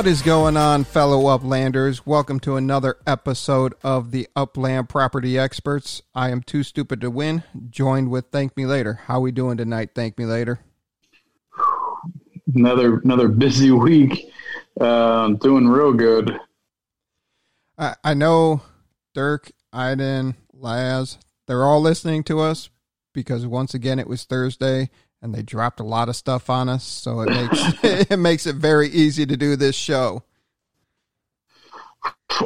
What is going on, fellow Uplanders? Welcome to another episode of the Upland Property Experts. I am too stupid to win, joined with Thank Me Later. How we doing tonight, Thank Me Later? Another another busy week. Uh, doing real good. I, I know Dirk, Idan, Laz, they're all listening to us because once again it was Thursday and they dropped a lot of stuff on us, so it makes it makes it very easy to do this show.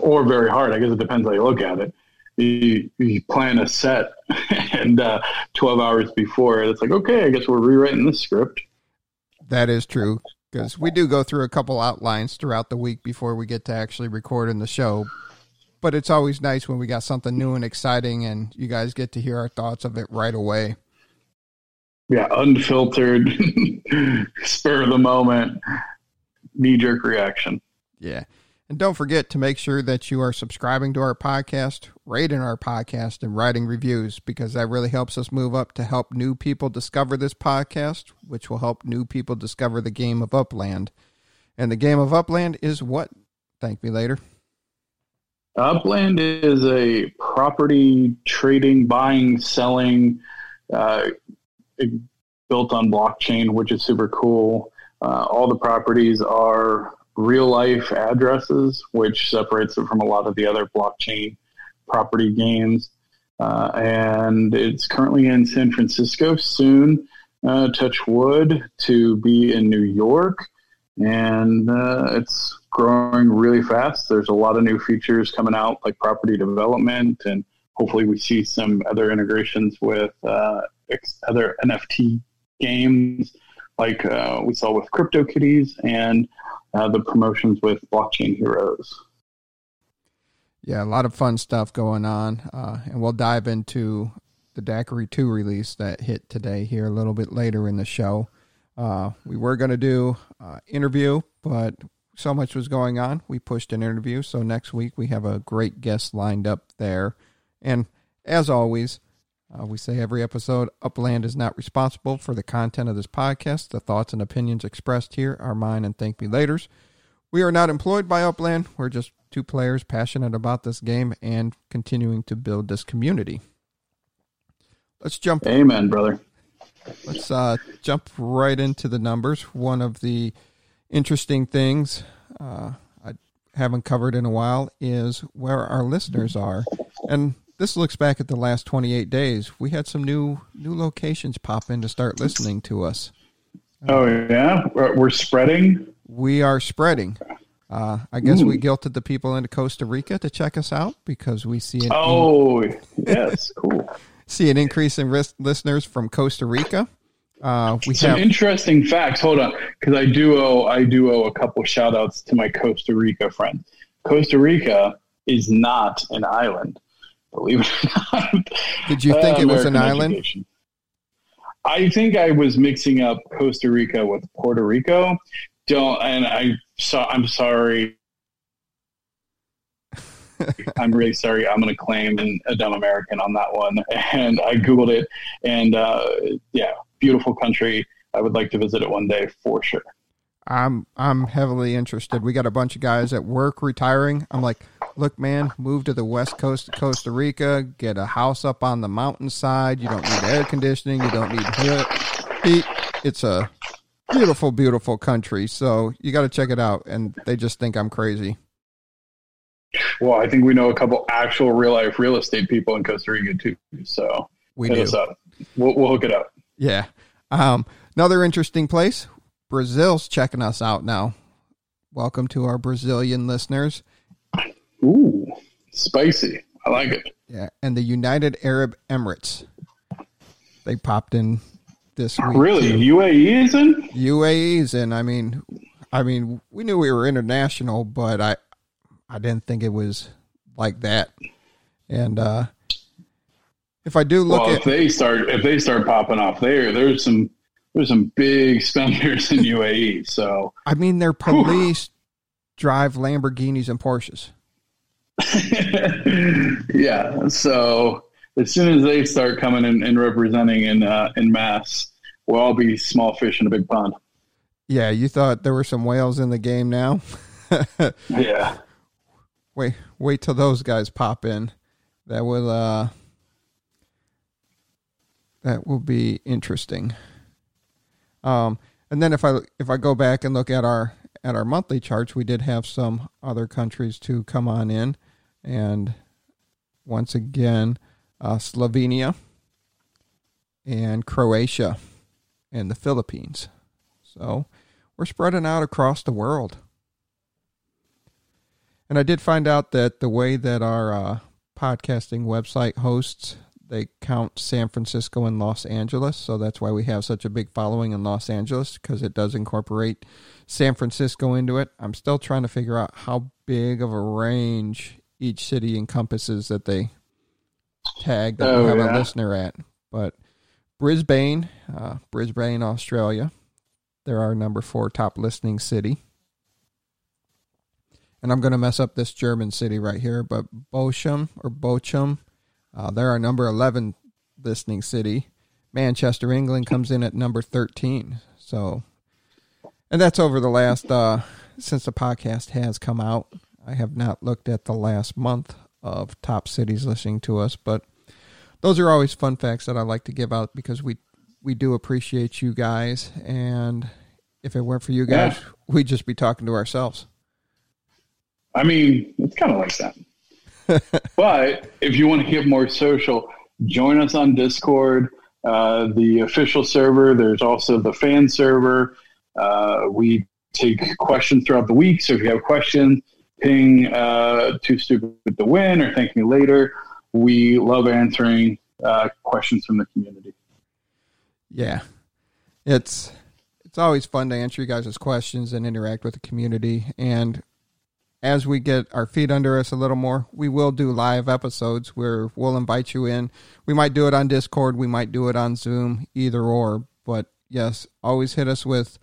Or very hard. I guess it depends how you look at it. You, you plan a set, and uh, twelve hours before, it's like, okay, I guess we're rewriting this script. That is true because we do go through a couple outlines throughout the week before we get to actually recording the show. But it's always nice when we got something new and exciting, and you guys get to hear our thoughts of it right away yeah, unfiltered, spur of the moment, knee jerk reaction. Yeah. And don't forget to make sure that you are subscribing to our podcast, rating our podcast, and writing reviews because that really helps us move up to help new people discover this podcast, which will help new people discover the game of Upland. And the game of Upland is what? Thank me later. Upland is a property trading, buying, selling, uh, built on blockchain, which is super cool. Uh, all the properties are real life addresses, which separates it from a lot of the other blockchain property games. Uh, and it's currently in San Francisco, soon, uh, touch wood, to be in New York. And uh, it's growing really fast. There's a lot of new features coming out, like property development, and hopefully we see some other integrations with uh, other NFT games like uh, we saw with CryptoKitties and uh, the promotions with Blockchain Heroes. Yeah, a lot of fun stuff going on. Uh, and we'll dive into the Daiquiri 2 release that hit today here a little bit later in the show. Uh, we were going to do uh, interview, but so much was going on. We pushed an interview. So next week we have a great guest lined up there. And as always, uh, we say every episode Upland is not responsible for the content of this podcast. The thoughts and opinions expressed here are mine and thank me laters. We are not employed by Upland. We're just two players passionate about this game and continuing to build this community. Let's jump. Amen, brother. Let's uh, jump right into the numbers. One of the interesting things uh, I haven't covered in a while is where our listeners are. And this looks back at the last 28 days. We had some new new locations pop in to start listening to us. Oh yeah, we're spreading. We are spreading. Uh, I guess Ooh. we guilted the people into Costa Rica to check us out because we see an oh in- yes, cool. see an increase in risk- listeners from Costa Rica. Uh, we some have interesting facts. Hold on, because I do owe I do owe a couple shout outs to my Costa Rica friends. Costa Rica is not an island believe it or not. Did you think uh, it was an island? Education. I think I was mixing up Costa Rica with Puerto Rico. Don't, and I saw. I'm sorry. I'm really sorry. I'm going to claim a dumb American on that one. And I googled it, and uh, yeah, beautiful country. I would like to visit it one day for sure. I'm I'm heavily interested. We got a bunch of guys at work retiring. I'm like, look, man, move to the west coast of Costa Rica, get a house up on the mountainside. You don't need air conditioning. You don't need heat. It's a beautiful, beautiful country. So you got to check it out. And they just think I'm crazy. Well, I think we know a couple actual real life real estate people in Costa Rica too. So we hit do. us up. We'll, we'll hook it up. Yeah. Um, another interesting place. Brazil's checking us out now. Welcome to our Brazilian listeners. Ooh, spicy. I like it. Yeah, and the United Arab Emirates. They popped in this week. Really? Too. UAE is in? UAE is in. I mean, I mean, we knew we were international, but I, I didn't think it was like that. And uh if I do look well, at, if they start if they start popping off there, there's some there's some big spenders in UAE. So I mean, their police drive Lamborghinis and Porsches. yeah. So as soon as they start coming in and representing in uh, in mass, we'll all be small fish in a big pond. Yeah, you thought there were some whales in the game now. yeah. Wait, wait till those guys pop in. That will uh that will be interesting. Um and then if I if I go back and look at our at our monthly charts, we did have some other countries to come on in and once again uh, Slovenia and Croatia and the Philippines. So we're spreading out across the world. And I did find out that the way that our uh, podcasting website hosts, they count San Francisco and Los Angeles. So that's why we have such a big following in Los Angeles because it does incorporate San Francisco into it. I'm still trying to figure out how big of a range each city encompasses that they tag that oh, we have yeah. a listener at. But Brisbane, uh, Brisbane, Australia, they're our number four top listening city. And I'm going to mess up this German city right here, but Bochum or Bochum, uh, they're our number 11 listening city. Manchester, England comes in at number 13. So, and that's over the last, uh, since the podcast has come out. I have not looked at the last month of top cities listening to us, but those are always fun facts that I like to give out because we we do appreciate you guys, and if it weren't for you guys, yeah. we'd just be talking to ourselves. I mean, it's kind of like that. but if you want to get more social, join us on Discord, uh, the official server. There's also the fan server. Uh, we take questions throughout the week. So if you have questions, ping uh, Too Stupid to Win or Thank Me Later. We love answering uh, questions from the community. Yeah, it's it's always fun to answer you guys' questions and interact with the community. And as we get our feet under us a little more, we will do live episodes where we'll invite you in. We might do it on Discord, we might do it on Zoom, either or. But yes, always hit us with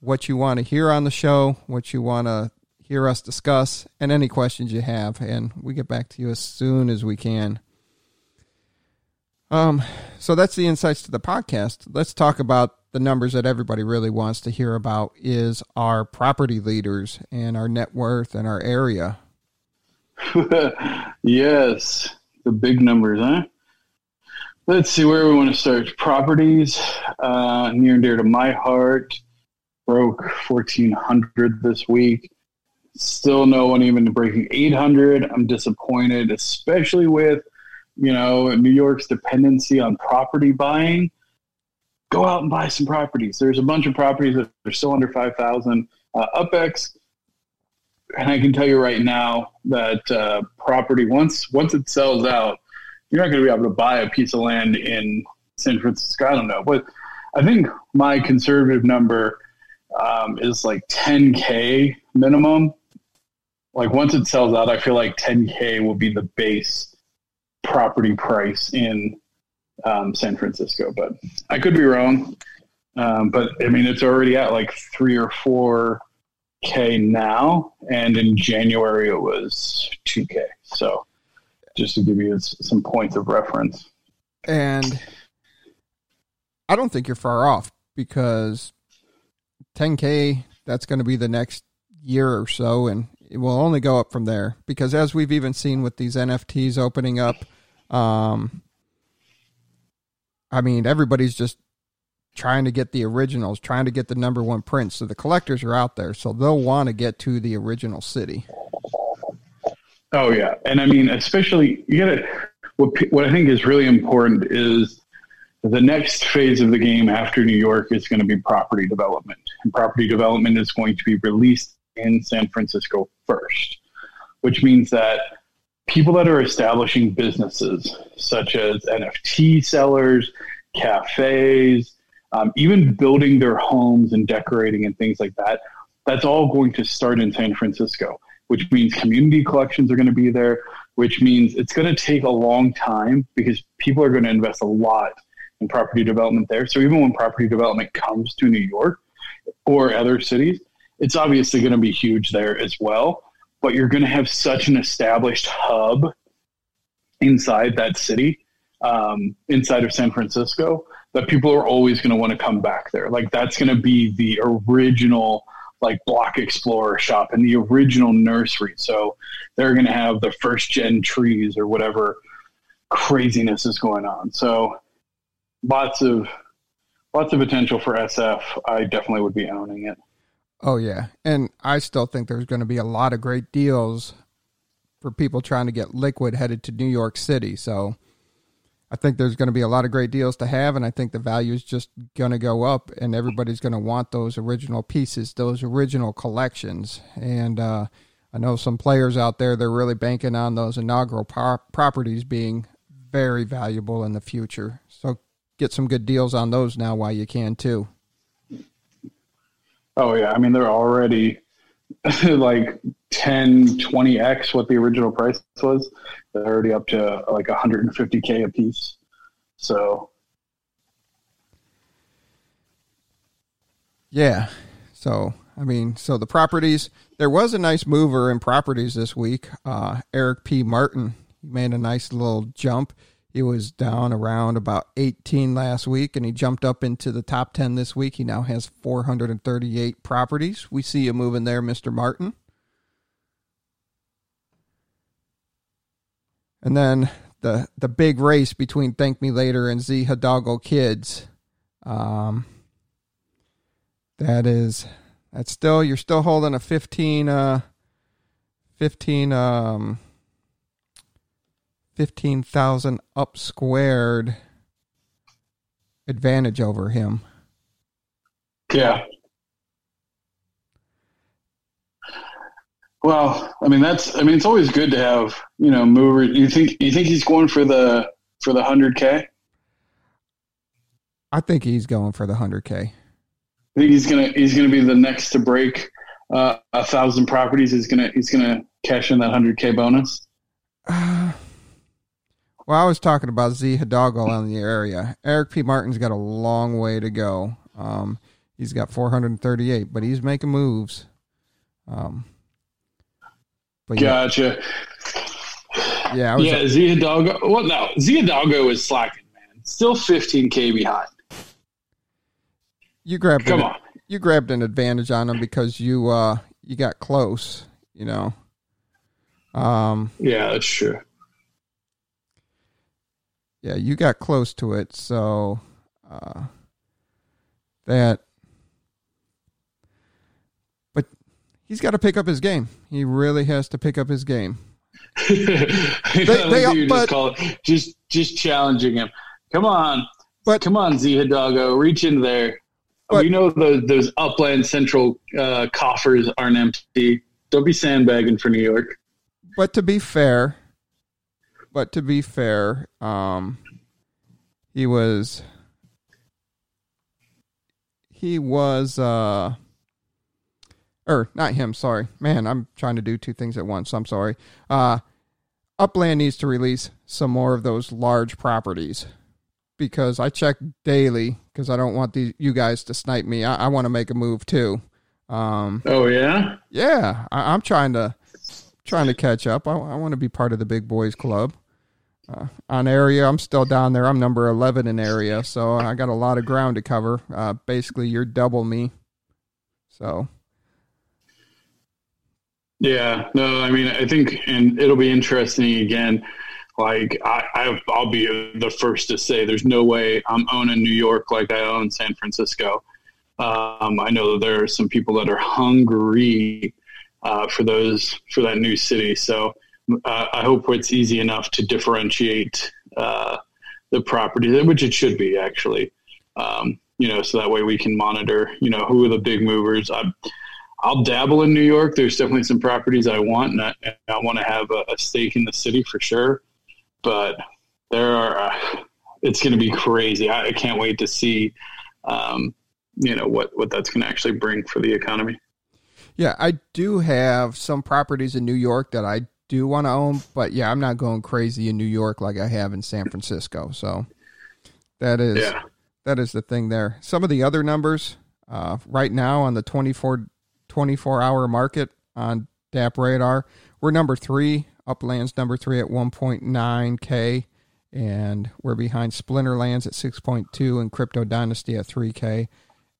what you want to hear on the show, what you want to hear us discuss, and any questions you have. And we get back to you as soon as we can. Um, so that's the insights to the podcast. Let's talk about the numbers that everybody really wants to hear about is our property leaders and our net worth and our area. yes, the big numbers, huh? Let's see where we want to start. Properties, uh, near and dear to my heart, broke 1400 this week. Still no one even breaking 800. I'm disappointed, especially with you know, New York's dependency on property buying, go out and buy some properties. There's a bunch of properties that are still under 5,000 uh, UpX. And I can tell you right now that uh, property, once once it sells out, you're not going to be able to buy a piece of land in San Francisco. I don't know. But I think my conservative number um, is like 10K minimum. Like once it sells out, I feel like 10K will be the base property price in um, San Francisco, but I could be wrong. Um, but I mean, it's already at like three or four k now, and in January it was two k. So, just to give you some points of reference, and I don't think you're far off because 10k that's going to be the next year or so, and it will only go up from there because as we've even seen with these NFTs opening up um, I mean, everybody's just trying to get the originals, trying to get the number one prints. So the collectors are out there, so they'll want to get to the original city. Oh yeah, and I mean, especially you got to. What what I think is really important is the next phase of the game after New York is going to be property development, and property development is going to be released in San Francisco first, which means that people that are establishing businesses such as NFT sellers, cafes, um, even building their homes and decorating and things like that. That's all going to start in San Francisco, which means community collections are going to be there, which means it's going to take a long time because people are going to invest a lot in property development there. So even when property development comes to New York or other cities, it's obviously going to be huge there as well but you're going to have such an established hub inside that city, um, inside of San Francisco, that people are always going to want to come back there. Like that's going to be the original like Block Explorer shop and the original nursery. So they're going to have the first gen trees or whatever craziness is going on. So lots of lots of potential for SF. I definitely would be owning it. Oh yeah, and I still think there's going to be a lot of great deals for people trying to get liquid headed to New York City. So I think there's going to be a lot of great deals to have, and I think the value is just going to go up, and everybody's going to want those original pieces, those original collections. And uh, I know some players out there they're really banking on those inaugural par- properties being very valuable in the future. So get some good deals on those now while you can too. Oh yeah, I mean they're already like 10, 20x what the original price was. They're already up to like 150k a piece. So yeah. So I mean, so the properties. There was a nice mover in properties this week. Uh, Eric P. Martin he made a nice little jump. He was down around about 18 last week and he jumped up into the top 10 this week. He now has 438 properties. We see you moving there, Mr. Martin. And then the the big race between Thank Me Later and Z Hidalgo Kids. Um, that is that's still you're still holding a 15 uh 15 um 15,000 up squared advantage over him. Yeah. Well, I mean that's I mean it's always good to have, you know, mover. You think you think he's going for the for the 100k? I think he's going for the 100k. I think he's going to he's going to be the next to break uh, a thousand properties. He's going to he's going to cash in that 100k bonus. Uh, well, I was talking about Z Hidalgo in the area. Eric P. Martin's got a long way to go. Um, he's got 438, but he's making moves. Um, but gotcha. Yeah, yeah, was, yeah. Z Hidalgo. Well, no, Z Hidalgo is slacking, man. Still 15k behind. You grabbed come an, on. You grabbed an advantage on him because you uh you got close. You know. Um. Yeah, that's true. Yeah, you got close to it, so uh, that. But he's got to pick up his game. He really has to pick up his game. they, they, but, just, call it, just just challenging him. Come on, but come on, Z Hidalgo, reach in there. But, we know those those upland central uh, coffers aren't empty. Don't be sandbagging for New York. But to be fair, but to be fair, um, he was he was uh or not him, sorry. Man, I'm trying to do two things at once. I'm sorry. Uh Upland needs to release some more of those large properties because I check daily because I don't want these you guys to snipe me. I, I want to make a move too. Um, oh yeah, yeah. I, am trying to trying to catch up. I, I want to be part of the big boys club. Uh, on area, I'm still down there. I'm number 11 in area, so I got a lot of ground to cover. Uh, basically, you're double me. So. Yeah, no, I mean, I think, and it'll be interesting again. Like, I, I, will be the first to say there's no way I'm owning New York like I own San Francisco. Um, I know there are some people that are hungry uh, for those for that new city. So uh, I hope it's easy enough to differentiate uh, the property, which it should be actually. Um, you know, so that way we can monitor. You know, who are the big movers? I, I'll dabble in New York. There's definitely some properties I want, and I, I want to have a, a, stake in the city for sure. But there are, uh, it's going to be crazy. I, I, can't wait to see, um, you know, what what that's going to actually bring for the economy. Yeah, I do have some properties in New York that I do want to own, but yeah, I'm not going crazy in New York like I have in San Francisco. So that is yeah. that is the thing there. Some of the other numbers uh, right now on the 24, 24 hour market on DappRadar, we're number three. Uplands number three at 1.9k, and we're behind Splinterlands at 6.2 and Crypto Dynasty at 3k.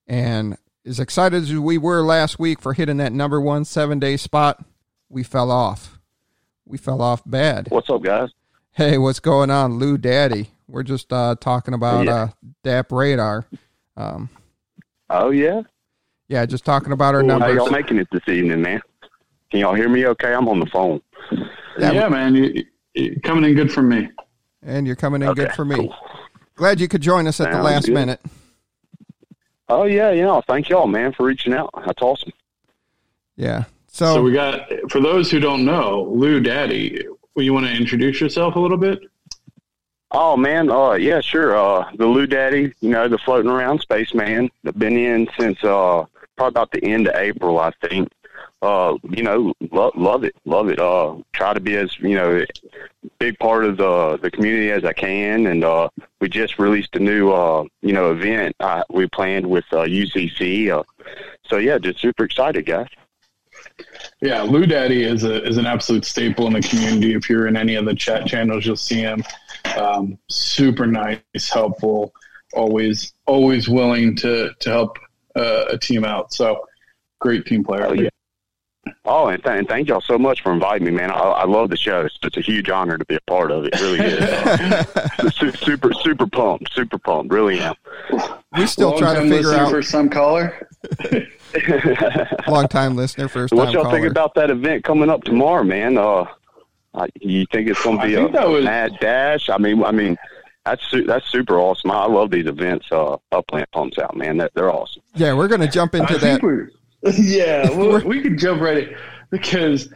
And as excited as we were last week for hitting that number one seven day spot, we fell off. We fell off bad. What's up, guys? Hey, what's going on, Lou Daddy? We're just uh, talking about Yeah. uh, DappRadar. Um, Oh yeah. yeah, just talking about our How numbers. y'all making it this evening, man? Can y'all hear me? Okay, I'm on the phone. Yeah, Yeah, man, you, you coming in good for me. and you're coming in good for me. cool. Glad you could join us at the last good. minute. Oh yeah, yeah. thank y'all, man, for reaching out. That's awesome. Yeah. So So, we got for those who don't know, Lou Daddy. will You want to introduce yourself a little bit? Oh man, uh, yeah, sure. Uh, the Lou Daddy, you know, the floating around spaceman. I've been in since uh probably about the end of April, I think. Uh, you know, lo- love it, love it. Uh, try to be as you know, big part of the the community as I can, and uh, we just released a new uh, you know, event uh, we planned with uh, UCC. Uh, so yeah, just super excited, guys. Yeah, Lou Daddy is a is an absolute staple in the community. If you're in any of the chat channels, you'll see him. Um, super nice, helpful, always always willing to to help uh, a team out. So great team player. Oh, yeah. Oh, and, th- and thank y'all so much for inviting me, man. I, I love the show. It's, it's a huge honor to be a part of it. It really is. Uh, su- super, super pumped. Super pumped. Really am. we still Long try to figure out. for some caller. Long time listener, first time. what y'all caller. think about that event coming up tomorrow, man? Uh, you think it's going to be a that was- mad dash? I mean, I mean, that's su- that's super awesome. I love these events. Uh, Upland pumps out, man. That, they're awesome. yeah, we're going to jump into I that. think we're yeah. we we could jump right in because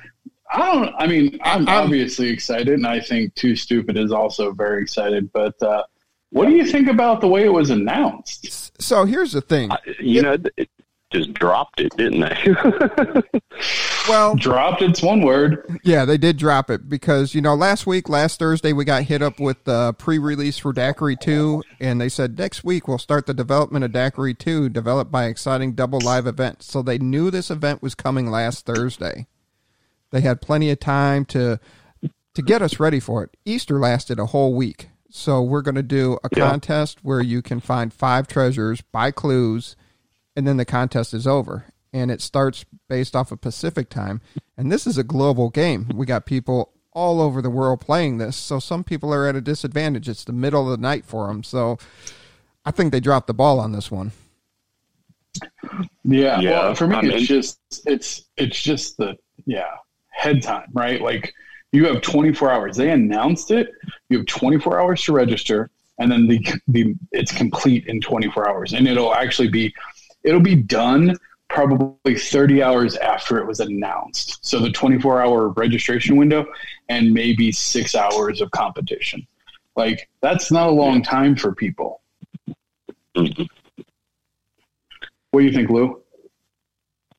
I don't. I mean, I'm I'm- obviously excited, and I think Too Stupid is also very excited. But uh, what do you think about the way it was announced? So here's the thing. I, you know, it just dropped it, didn't they? Well, Dropped. It's one word. Yeah, they did drop it because you know last week, last Thursday, we got hit up with the pre-release for Daiquiri Two, and they said next week we'll start the development of Daiquiri Two, developed by exciting double live event. So they knew this event was coming last Thursday. They had plenty of time to to get us ready for it. Easter lasted a whole week, so we're going to do a Yeah. contest where you can find five treasures, buy clues, and then the contest is over. And it starts based off of Pacific time. And this is a global game. We got people all over the world playing this. So some people are at a disadvantage. It's the middle of the night for them. So I think they dropped the ball on this one. Yeah. Yeah, Well, for me, I mean- it's just it's it's just the yeah head time, right? Like you have 24 hours. They announced it. You have 24 hours to register, and then the the it's complete in 24 hours, and it'll actually be it'll be done probably 30 hours after it was announced. So the 24 hour registration window and maybe six hours of competition. Like that's not a long time for people. Mhm. What do you think, Lou?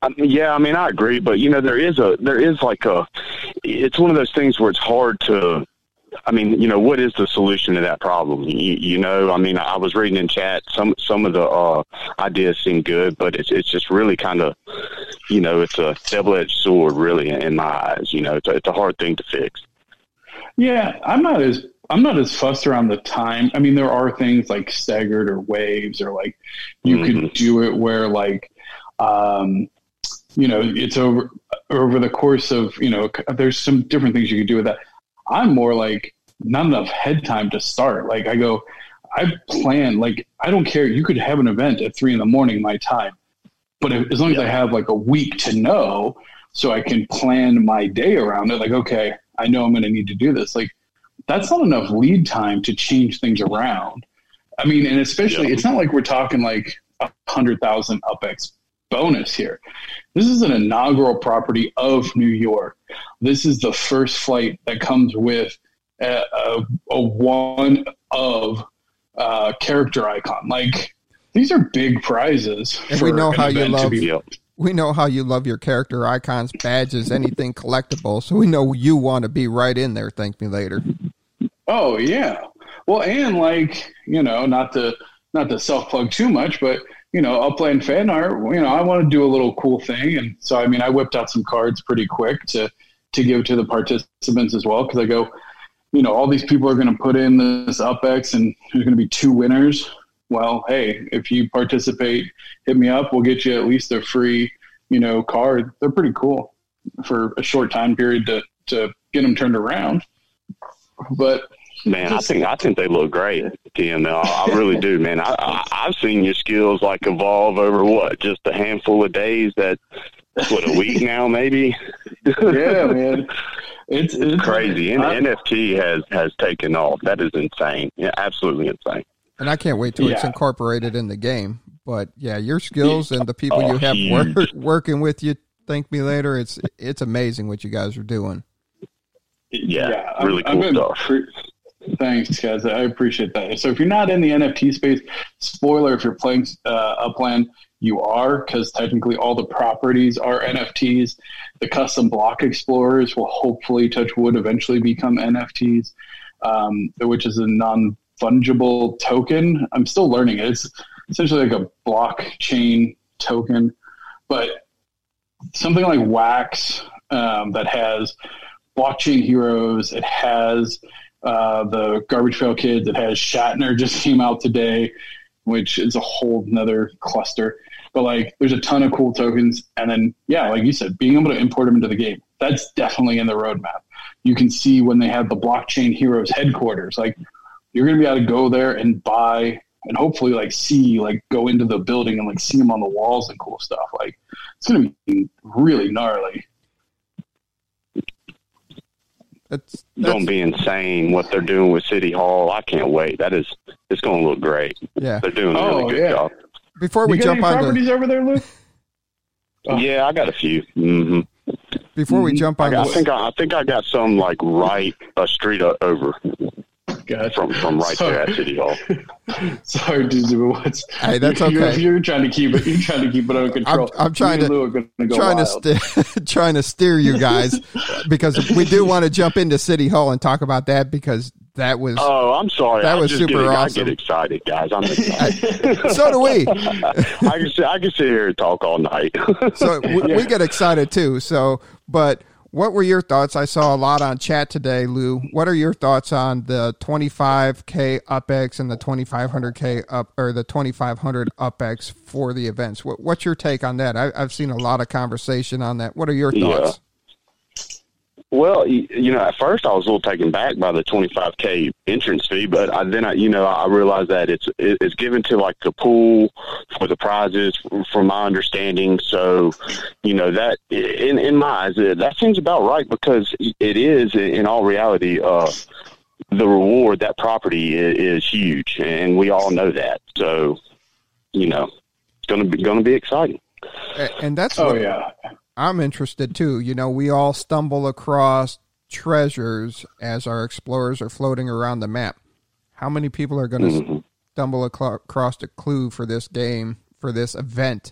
I mean, yeah, I mean, I agree, but you know, there is a there is like a it's one of those things where it's hard to. I mean, you know, what is the solution to that problem? You, you know, I mean, I was reading in chat some some of the uh, ideas seem good, but it's it's just really kind of, you know, it's a double edged sword, really, in my eyes. You know, it's a, it's a hard thing to fix. Yeah, I'm not as I'm not as fussed around the time. I mean, there are things like staggered or waves, or like you could Mhm. do it where like, um, you know, it's over over the course of you know, there's some different things you could do with that. I'm more like not enough head time to start. Like I go, I plan like I don't care. You could have an event at three in the morning my time, but if, as long as I have like a week to know, so I can plan my day around it. Like okay, I know I'm going to need to do this. Like that's not enough lead time to change things around. I mean, and especially, Yeah. it's not like we're talking like a hundred thousand UpX bonus here. This is an inaugural property of New York. This is the first flight that comes with a, a, a one of uh, character icon. Like these are big prizes. And we know how you love- We know how you love your character icons, badges, anything collectible. So we know you want to be right in there. Thank me later. Oh yeah. Well, and like you know, not to not to self plug too much, but you know, Upland fan art. You know, I want to do a little cool thing, and so I mean, I whipped out some cards pretty quick to to give to the participants as well because I go, you know, all these people are going to put in this UpX, and there's going to be two winners. well, hey, if you participate, hit me up. We'll get you at least a free, you know, card. They're pretty cool for a short time period to to get them turned around. But Man, I think I think they look great, Tim. I, I really do, man. I, I I've seen your skills like evolve over what just a handful of days. That what a week now, maybe. yeah, man, it's, it's crazy. And NFT has has taken off. That is insane. Yeah, absolutely insane. And I can't wait till yeah. it's incorporated in the game. But yeah, your skills and the people oh, you have oh, work, working with you. Thank me later. It's it's amazing what you guys are doing. Yeah, yeah really I'm, cool I'm stuff. Thanks, guys. I appreciate that. So, if you're not in the NFT space, spoiler: if you're playing uh, Upland, you are because technically all the properties are NFTs. The custom block explorers will hopefully, touch wood, eventually become NFTs, um, which is a non fungible token. I'm still learning it. It's essentially like a blockchain token, but something like Wax um, that has blockchain heroes. It has uh, the Garbage Pail Kids. that has Shatner just came out today, which is a whole another cluster. But like, there's a ton of cool tokens, and then yeah, like you said, being able to import them into the game. That's definitely in the roadmap. You can see when they have the blockchain heroes headquarters. Like, you're to be able to go there and buy and hopefully like see like go into the building and like see them on the walls and cool stuff. Like, it's to be really gnarly. That's, that's going to be insane what they're doing with City Hall. I can't wait. That is, it's going to look great. Yeah, they're doing a really oh, good yeah. job. Before we jump on properties the, over there, Luke. Oh. Yeah, I got a few. Mm-hmm. Before we jump on, I, got, I think I, I, think I got some like right a street over. Gotcha. From from right Sorry. there at City Hall. Sorry, Disney, what's hey, that's okay. You're, you're, trying to keep it. You're trying to keep it under control. I'm, I'm trying to go trying wild. to st- trying to steer you guys because we do want to jump into City Hall and talk about that because that was. Oh, I'm sorry. That I was super get, awesome. I get excited, guys. I'm excited. so do we. I can sit, I can sit here and talk all night. so we, yeah. we get excited too. So, but what were your thoughts? I saw a lot on chat today, Lou. What are your thoughts on the 25k UpX and the 2500k up or the 2500 UpX for the events? What, what's your take on that? I, have seen a lot of conversation on that. What are your thoughts? Well, you know, at first I was a little taken back by the 25k entrance fee, but I, then I, you know, I realized that it's it's given to like the pool for the prizes, from my understanding. So, you know, that in in my eyes, that seems about right because it is in all reality. Uh, the reward that property is, is huge, and we all know that. So, you know, it's gonna be gonna be exciting. And that's oh what, yeah I'm interested too. You know, we all stumble across treasures as our explorers are floating around the map. How many people are going to mm-hmm. stumble across a clue for this game, for this event?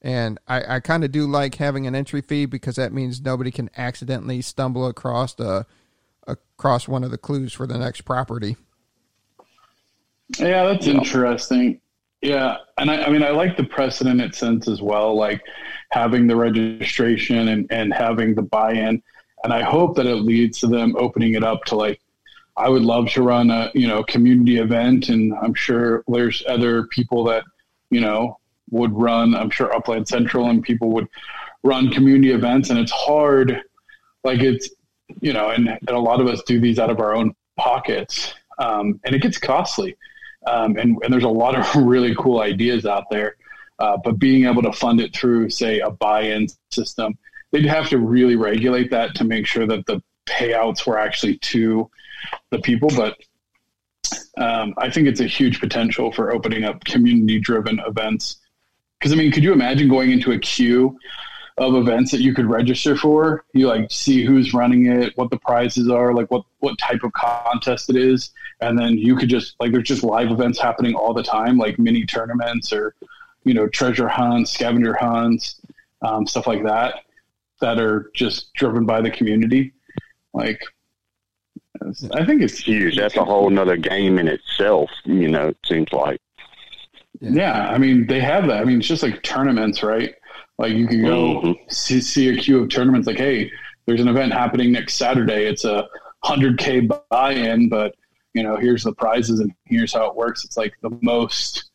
And I, I kind of do like having an entry fee because that means nobody can accidentally stumble across the across one of the clues for the next property. Yeah, that's interesting. Yeah, and I, I mean, I like the precedent it sense as well. Like, having the registration and, and having the buy-in. And I hope that it leads to them opening it up to like, I would love to run a, you know, community event. And I'm sure there's other people that, you know, would run, I'm sure Upland Central and people would run community events. And it's hard. Like it's, you know, and, and a lot of us do these out of our own pockets. Um, and it gets costly. Um, and, and there's a lot of really cool ideas out there. Uh, but being able to fund it through, say, a buy-in system, they'd have to really regulate that to make sure that the payouts were actually to the people. But um, I think it's a huge potential for opening up community-driven events. Because I mean, could you imagine going into a queue of events that you could register for? You like see who's running it, what the prizes are, like what what type of contest it is, and then you could just like there's just live events happening all the time, like mini tournaments or you know, treasure hunts, scavenger hunts, um, stuff like that, that are just driven by the community. Like, I think it's huge. That's a whole nother game in itself. You know, it seems like. Yeah. yeah, I mean, they have that. I mean, it's just like tournaments, right? Like you can go mm-hmm. see, see a queue of tournaments. Like, hey, there's an event happening next Saturday. It's a hundred k buy-in, but you know, here's the prizes and here's how it works. It's like the most,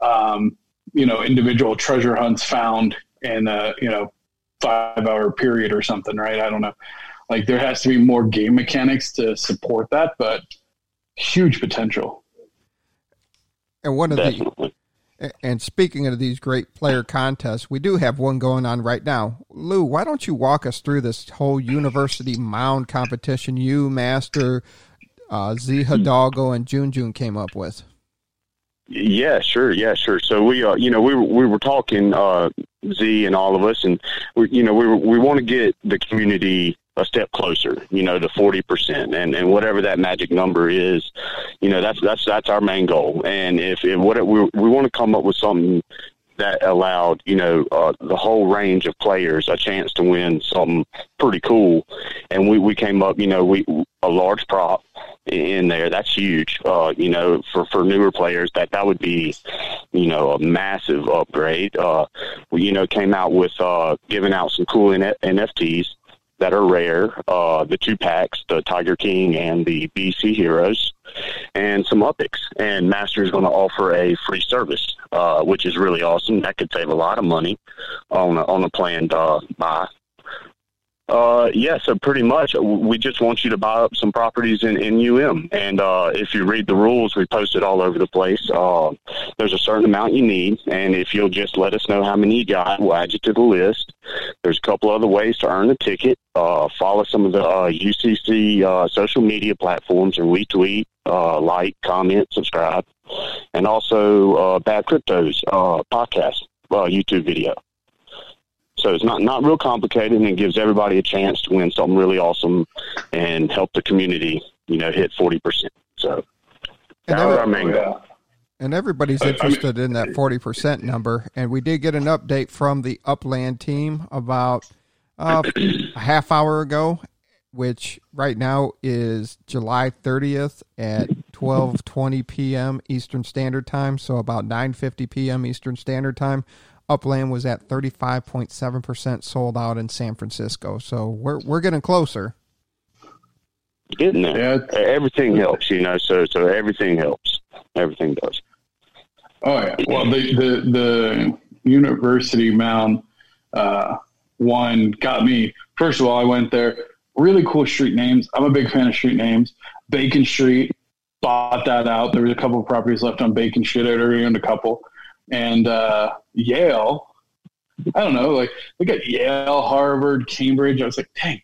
um, you know, individual treasure hunts found in a, you know, five hour period or something, right? I don't know. Like there has to be more game mechanics to support that, but huge potential. And one of Definitely. the and speaking of these great player contests, we do have one going on right now. Lou, why don't you walk us through this whole university mound competition you, Master, uh, Z Hidalgo, and June June came up with? Yeah, sure. Yeah, sure. So we, uh, you know, we were, we were talking, uh, Z and all of us, and we, you know, we we want to get the community a step closer, you know, to 40% and, and whatever that magic number is, you know, that's, that's, that's our main goal. And if, if what we, we want to come up with something that allowed, you know, uh, the whole range of players a chance to win something pretty cool. And we, we came up, you know, we, a large prop in there. That's huge. Uh, you know, for, for newer players, that, that would be, you know, a massive upgrade. Uh, we, you know, came out with, uh, giving out some cool NFTs that are rare, uh, the two packs, the Tiger King and the BC Heroes, and some UpX. And Master is going to offer a free service, uh, which is really awesome. That could save a lot of money on a, on a planned uh, buy. Uh, yeah, so pretty much we just want you to buy up some properties in, in UM. And uh, if you read the rules, we post it all over the place. Uh, there's a certain amount you need. And if you'll just let us know how many you got, we'll add you to the list. There's a couple other ways to earn a ticket. Uh, follow some of the uh, UCC uh, social media platforms and retweet, uh, like, comment, subscribe. And also uh, Bad Cryptos uh, podcast, uh, YouTube video. So it's not not real complicated, and it gives everybody a chance to win something really awesome and help the community, you know, hit forty percent. So and that was our main goal. And everybody's interested in that forty percent number. And we did get an update from the Upland team about uh, a half hour ago, which right now is July thirtieth at twelve twenty p.m. Eastern Standard Time. So about nine fifty p.m. Eastern Standard Time. Upland was at 35.7% sold out in San Francisco. So we're we're getting closer. Getting there. Yeah. Everything helps, you know, so so everything helps. Everything does. Oh yeah. Well the the, the university mound uh, one got me. First of all, I went there. Really cool street names. I'm a big fan of street names. Bacon Street, bought that out. There was a couple of properties left on Bacon Street. I'd already owned a couple and uh, Yale. I don't know, like they got Yale, Harvard, Cambridge. I was like, dang.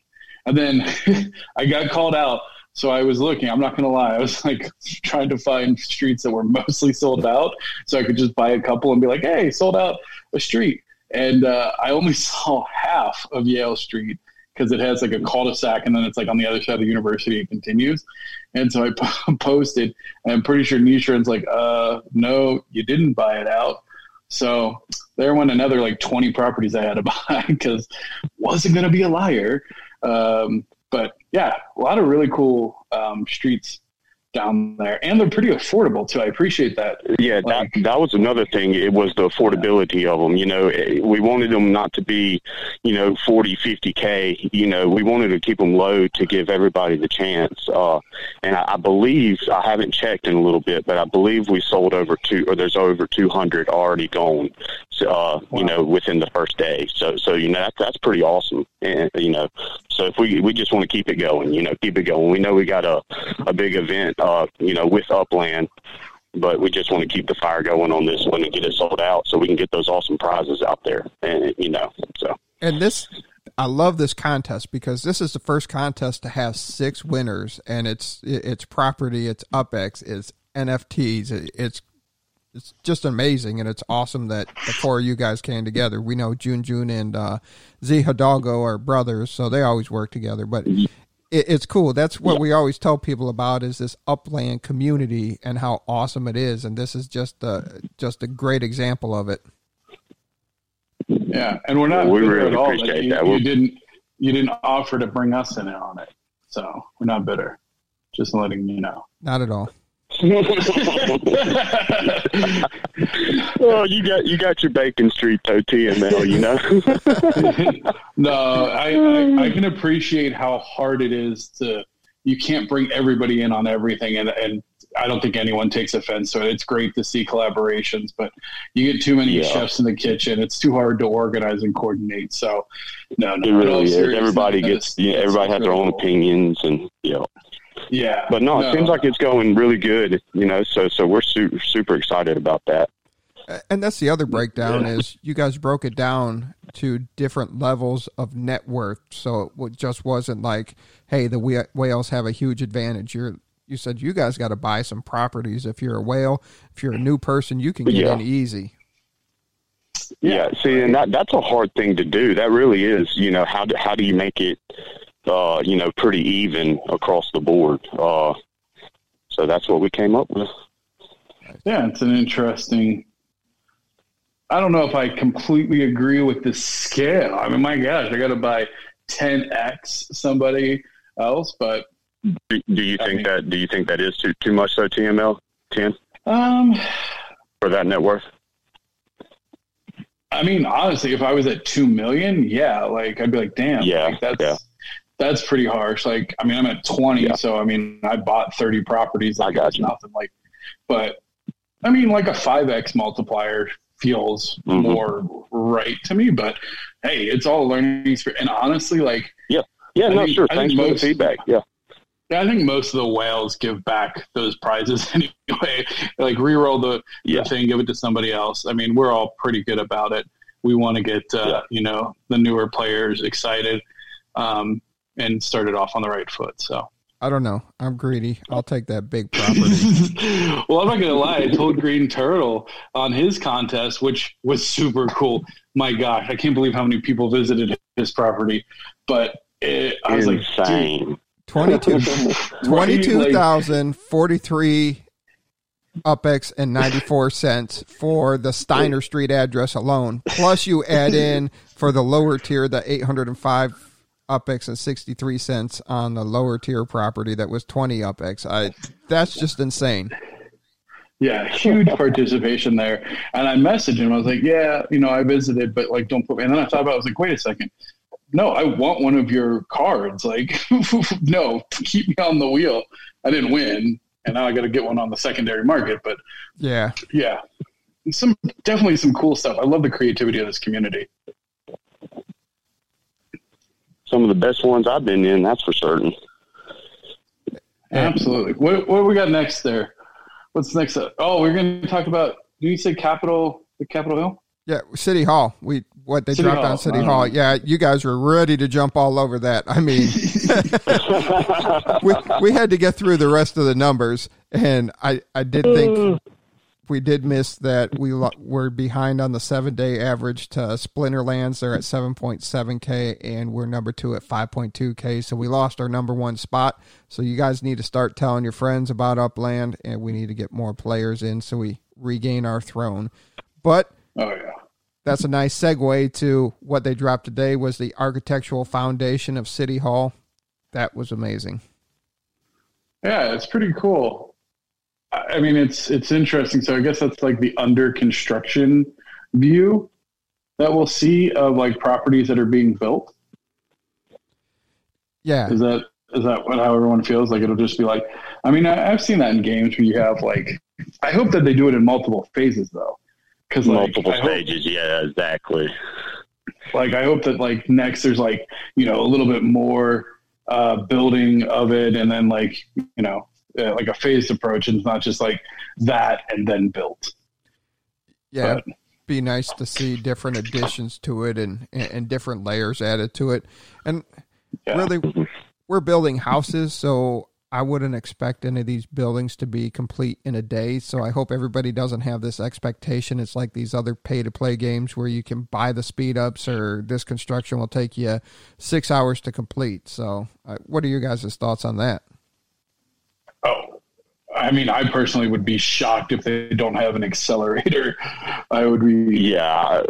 And then I got called out. So I was looking, I'm not going to lie. I was like trying to find streets that were mostly sold out so I could just buy a couple and be like, hey, sold out a street. And uh, I only saw half of Yale Street because it has like a cul-de-sac and then it's like on the other side of the university it continues. And so I posted, and I'm pretty sure Nishran's like, uh, no, you didn't buy it out. So there went another like 20 properties I had to buy because wasn't going to be a liar. Um, but yeah, a lot of really cool um, streets down there, and they're pretty affordable too. I appreciate that. Yeah, like, that that was another thing. It was the affordability of them. You know, eh, we wanted them not to be, you know, 40, 50 k. You know, we wanted to keep them low to give everybody the chance. Uh, and I, I believe I haven't checked in a little bit, but I believe we sold over two, or there's over 200 already gone. Uh, wow. you know, within the first day. So, so you know, that, that's pretty awesome. And you know, so if we we just want to keep it going, you know, keep it going. We know we got a a big event uh, you know, with Upland. But we just want to keep the fire going on this one and get it sold out so we can get those awesome prizes out there. And, you know, so. And this, I love this contest because this is the first contest to have six winners, and it's it's property, it's UpX, it's NFTs, it's it's just amazing, and it's awesome that the four of you guys came together. We know June June and uh, Z Hidalgo are brothers, so they always work together. But it, it's cool. That's what yeah. we always tell people about is this upland community and how awesome it is. And this is just a just a great example of it. Yeah, and we're not we really at all that you, that. you didn't you didn't offer to bring us in on it, so we're not bitter. Just letting you know. Not at all. well, you got you got your Bacon Street TML, you know. no, I, I, I can appreciate how hard it is to you can't bring everybody in on everything, and and I don't think anyone takes offense to it. It's great to see collaborations, but you get too many yeah. chefs in the kitchen. It's too hard to organize and coordinate. So, no, no, it really is. Everybody gets, yeah, everybody has their own opinions, and you know. Yeah, but no, no, it seems like it's going really good. You know, so so we're super super excited about that. And that's the other breakdown yeah. is you guys broke it down to different levels of net worth. So it just wasn't like, hey, the whales have a huge advantage. You're you said you guys got to buy some properties. If you're a whale, if you're a new person, you can get yeah. in easy. Yeah, see, and that that's a hard thing to do. That really is. You know, how do, how do you make it, uh, you know, pretty even across the board? Uh, so that's what we came up with. Yeah, it's an interesting. I don't know if I completely agree with the scale. I mean, my gosh, I got to buy 10x somebody else, but do, do you I think mean, that? Do you think that is too too much? So TML ten. Um, for that net worth. I mean, honestly, if I was at two million, yeah, like I'd be like, damn, yeah, like, that's yeah. That's pretty harsh. Like, I mean, I'm at twenty, yeah. so I mean, I bought thirty properties. Like, I got you. Nothing like, but I mean, like a five x multiplier feels mm-hmm. more right to me. But hey, it's all learning experience. And honestly, like, yeah, yeah, I no, think, sure. Thanks for most, the feedback. Yeah. Yeah, I think most of the whales give back those prizes anyway. like reroll the, yeah. the, thing, give it to somebody else. I mean, we're all pretty good about it. We want to get uh, yeah. you know the newer players excited um, and start it off on the right foot. So I don't know. I'm greedy. I'll take that big property. well, I'm not gonna lie. I told Green Turtle on his contest, which was super cool. My gosh, I can't believe how many people visited his property. But it, I was Insane. like, 22,043 UPX and 94 cents for the Steiner Street address alone. Plus, you add in for the lower tier the 805 UPX and 63 cents on the lower tier property that was 20 upex. I that's just insane. Yeah, huge participation there. And I messaged him. I was like, "Yeah, you know, I visited, but like, don't put." Me. And then I thought about. it. I was like, "Wait a second no, I want one of your cards. Like, no, keep me on the wheel. I didn't win, and now I got to get one on the secondary market. But yeah, yeah, some definitely some cool stuff. I love the creativity of this community. Some of the best ones I've been in, that's for certain. Absolutely. What what we got next there? What's next? Up? Oh, we're going to talk about. Do you say Capitol? The Capitol Hill? Yeah, City Hall. We what they City dropped Hall. on City uh-huh. Hall. Yeah, you guys were ready to jump all over that. I mean, we we had to get through the rest of the numbers, and I I did think mm. We did miss that we were behind on the seven day average to Splinterlands. They're at seven point seven k, and we're number two at five point two k. So we lost our number one spot. So you guys need to start telling your friends about Upland, and we need to get more players in so we regain our throne. But Oh yeah. That's a nice segue to what they dropped today was the architectural foundation of City Hall. That was amazing. Yeah, it's pretty cool. I mean, it's it's interesting. So I guess that's like the under construction view that we'll see of like properties that are being built. Yeah. Is that is that what how everyone feels? Like it'll just be like I mean, I, I've seen that in games where you have like I hope that they do it in multiple phases though. Because multiple like, stages, hope, yeah, exactly. Like I hope that like next there's like you know a little bit more uh, building of it, and then like you know uh, like a phased approach, and it's not just like that and then built. Yeah, but, be nice to see different additions to it and and different layers added to it, and yeah. really we're building houses, so I wouldn't expect any of these buildings to be complete in a day. So I hope everybody doesn't have this expectation. It's like these other pay to play games where you can buy the speed ups or this construction will take you six hours to complete. So, uh, what are your guys' thoughts on that? Oh, I mean, I personally would be shocked if they don't have an accelerator. I would be. Yeah,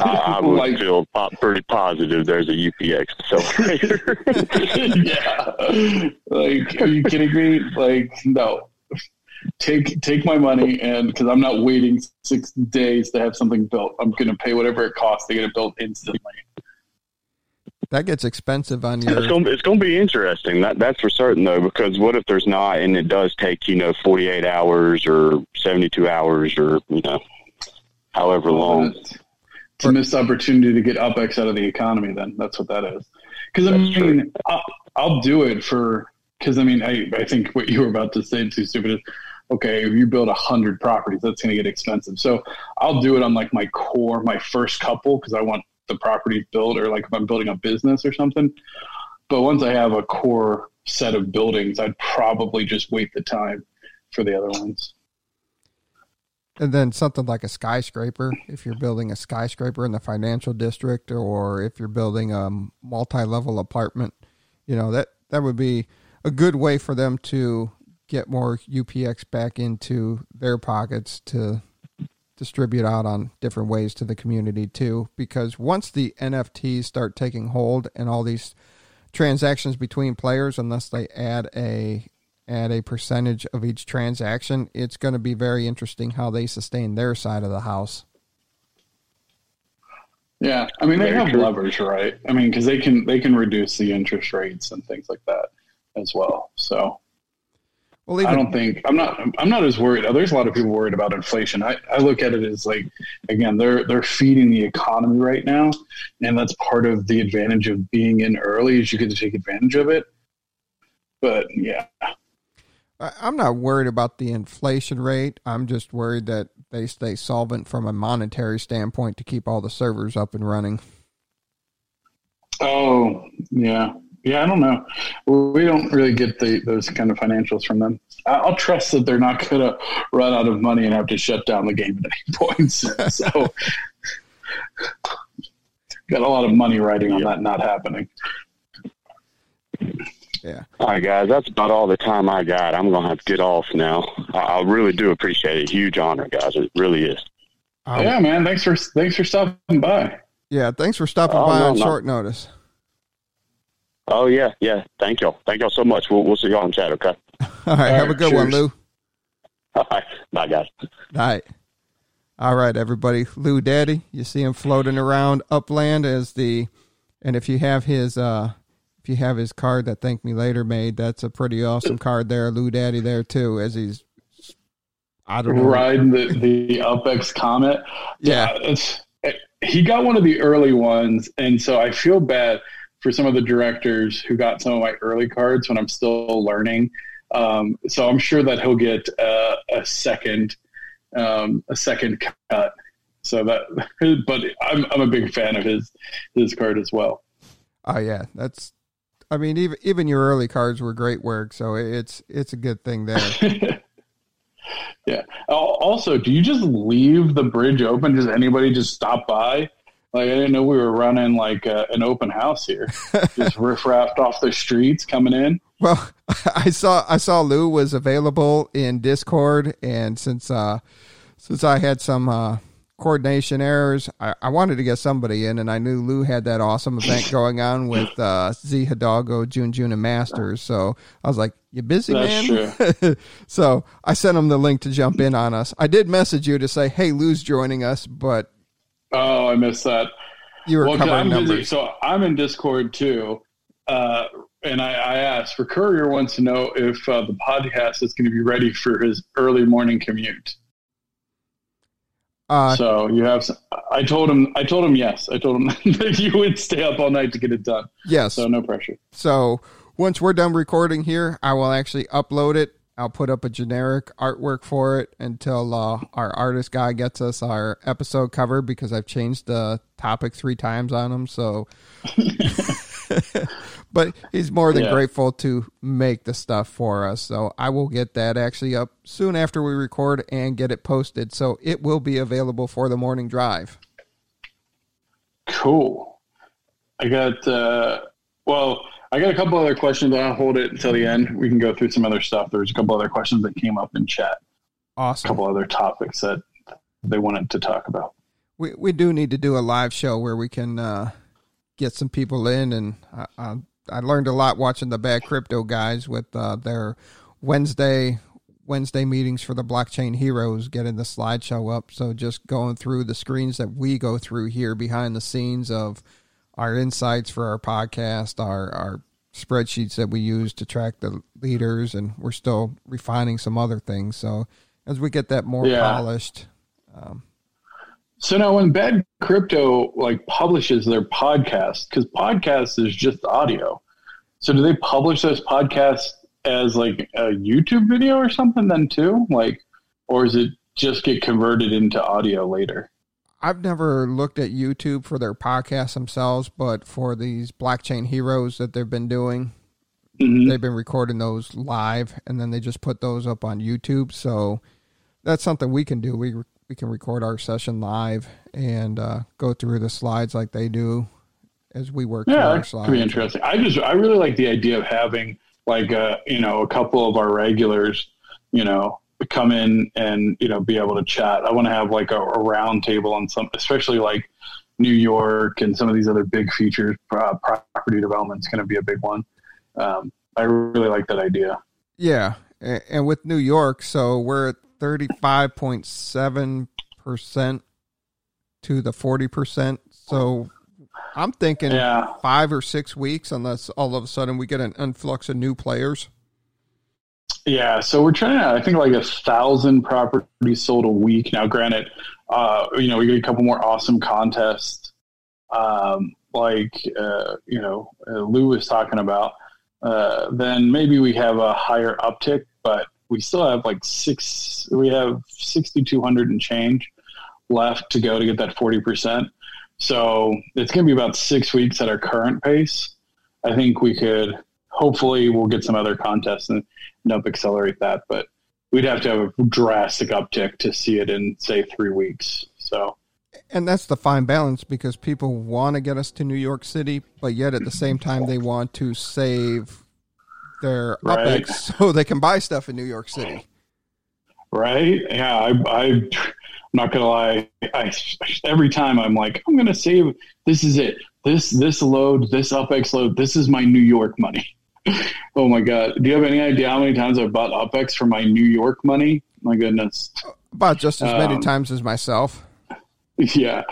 I, I would like, feel pretty positive there's a UPX accelerator. yeah, like, are you kidding me? Like, no. Take take my money and because I'm not waiting six days to have something built. I'm going to pay whatever it costs to get it built instantly. That gets expensive on your. It's going, it's going to be interesting. That that's for certain though, because what if there's not, and it does take you know 48 hours or 72 hours or you know however long. It's a missed opportunity to get UpX out of the economy. Then that's what that is. Because I mean, I'll, I'll do it for. Because I mean, I I think what you were about to say too stupid is okay, if you build a hundred properties, that's going to get expensive. So I'll do it on like my core, my first couple, because I want property built, or like if I'm building a business or something. But once I have a core set of buildings, I'd probably just wait the time for the other ones. And then something like a skyscraper, if you're building a skyscraper in the financial district, or if you're building a multi-level apartment, you know that that would be a good way for them to get more UPX back into their pockets to distribute out on different ways to the community too. Because once the NFTs start taking hold and all these transactions between players, unless they add a add a percentage of each transaction, it's going to be very interesting how they sustain their side of the house. Yeah, I mean they have levers, right? I mean because they can they can reduce the interest rates and things like that as well. So well, even, I don't think I'm not. I'm not as worried. There's a lot of people worried about inflation. I, I look at it as like, again, they're they're feeding the economy right now, and that's part of the advantage of being in early is you get to take advantage of it. But yeah, I'm not worried about the inflation rate. I'm just worried that they stay solvent from a monetary standpoint to keep all the servers up and running. Oh yeah, yeah, I don't know. We don't really get the, those kind of financials from them. I'll trust that they're not going to run out of money and have to shut down the game at any point. so, got a lot of money riding on that not happening. Yeah. All right, guys, that's about all the time I got. I'm going to have to get off now. I, I really do appreciate it. Huge honor, guys. It really is. Um, yeah, man. Thanks for thanks for stopping by. Yeah, thanks for stopping oh, by no, on no. short notice. Oh yeah, yeah. Thank y'all. Thank y'all so much. We'll we'll see y'all in chat. Okay. All right. All have right, a good cheers. one, Lou. All right. Bye, guys. All right. All right, everybody. Lou Daddy, you see him floating around upland as the, and if you have his, uh, if you have his card that Thank Me Later made, that's a pretty awesome card there. Lou Daddy there too, as he's, I don't know, riding the the UpX Comet. Yeah, yeah it's he got one of the early ones, and so I feel bad for some of the directors who got some of my early cards when I'm still learning. Um, so I'm sure that he'll get uh, a second um, a second cut. So that, but I'm I'm a big fan of his his card as well. Oh yeah, that's. I mean, even even your early cards were great work, so it's it's a good thing there. yeah. Also, do you just leave the bridge open? Does anybody just stop by? Like I didn't know we were running like uh, an open house here, just riffraffed off the streets coming in. Well, I saw I saw Lou was available in Discord, and since uh, since I had some uh, coordination errors, I, I wanted to get somebody in, and I knew Lou had that awesome event going on with uh, Z Hidalgo, June June, and Masters. So I was like, "You busy, That's man?" so I sent him the link to jump in on us. I did message you to say, "Hey, Lou's joining us," but Oh, I missed that. You were well, covering I'm numbers. Busy, so I'm in Discord too. Uh, and I, I, asked for Courier wants to know if uh, the podcast is going to be ready for his early morning commute. Uh, so you have. Some, I told him. I told him yes. I told him that you would stay up all night to get it done. Yes. So no pressure. So once we're done recording here, I will actually upload it I'll put up a generic artwork for it until uh, our artist guy gets us our episode cover because I've changed the topic three times on him. So, but he's more than yeah. grateful to make the stuff for us. So I will get that actually up soon after we record and get it posted. So it will be available for the morning drive. Cool. I got, uh, well, I got a couple other questions. I'll hold it until the end. We can go through some other stuff. There's a couple other questions that came up in chat. Awesome. A couple other topics that they wanted to talk about. We we do need to do a live show where we can uh, get some people in, and I, I, I, learned a lot watching the Bad Crypto guys with uh, their Wednesday Wednesday meetings for the blockchain heroes, getting the slideshow up. So just going through the screens that we go through here behind the scenes of our insights for our podcast, our our spreadsheets that we use to track the leaders, and we're still refining some other things. So as we get that more Yeah. polished, um, So now when Bad Crypto like publishes their podcast, because podcast is just audio. So do they publish those podcasts as like a YouTube video or something then too? Like or is it just get converted into audio later? I've never looked at YouTube for their podcasts themselves, but for these blockchain heroes that they've been doing, Mhm. they've been recording those live and then they just put those up on YouTube. So that's something we can do. We we can record our session live and uh, go through the slides like they do as we work through Yeah, our slides. could be interesting. I just I really like the idea of having like a you know a couple of our regulars, you know, come in and you know be able to chat. I want to have like a, a round table on some, especially like New York and some of these other big features. Uh, property development is going to be a big one. Um, I really like that idea. Yeah, and with New York, so we're at thirty five point seven percent to the forty percent. So I'm thinking Yeah, five or six weeks, unless all of a sudden we get an influx of new players. Yeah, so we're trying to, I think, like a thousand properties sold a week. Now, granted, uh, you know, we get a couple more awesome contests, um, like, uh, you know, uh, Lou was talking about. Uh, then maybe we have a higher uptick, but we still have like six, we have 6,200 and change left to go to get that 40%. So it's going to be about six weeks at our current pace. I think we could, hopefully, we'll get some other contests and up accelerate that. But we'd have to have a drastic uptick to see it in say three weeks. So And that's the fine balance because people want to get us to New York City, but yet at the same time they want to save their Right. So they can buy stuff in New York City. right, yeah, I, I I'm not gonna lie. I every time I'm like I'm gonna save. This is it. This this load. This UpX load. This is my New York money. oh my god! Do you have any idea how many times I've bought UpX for my New York money? My goodness. About just as many Um, times as myself. Yeah.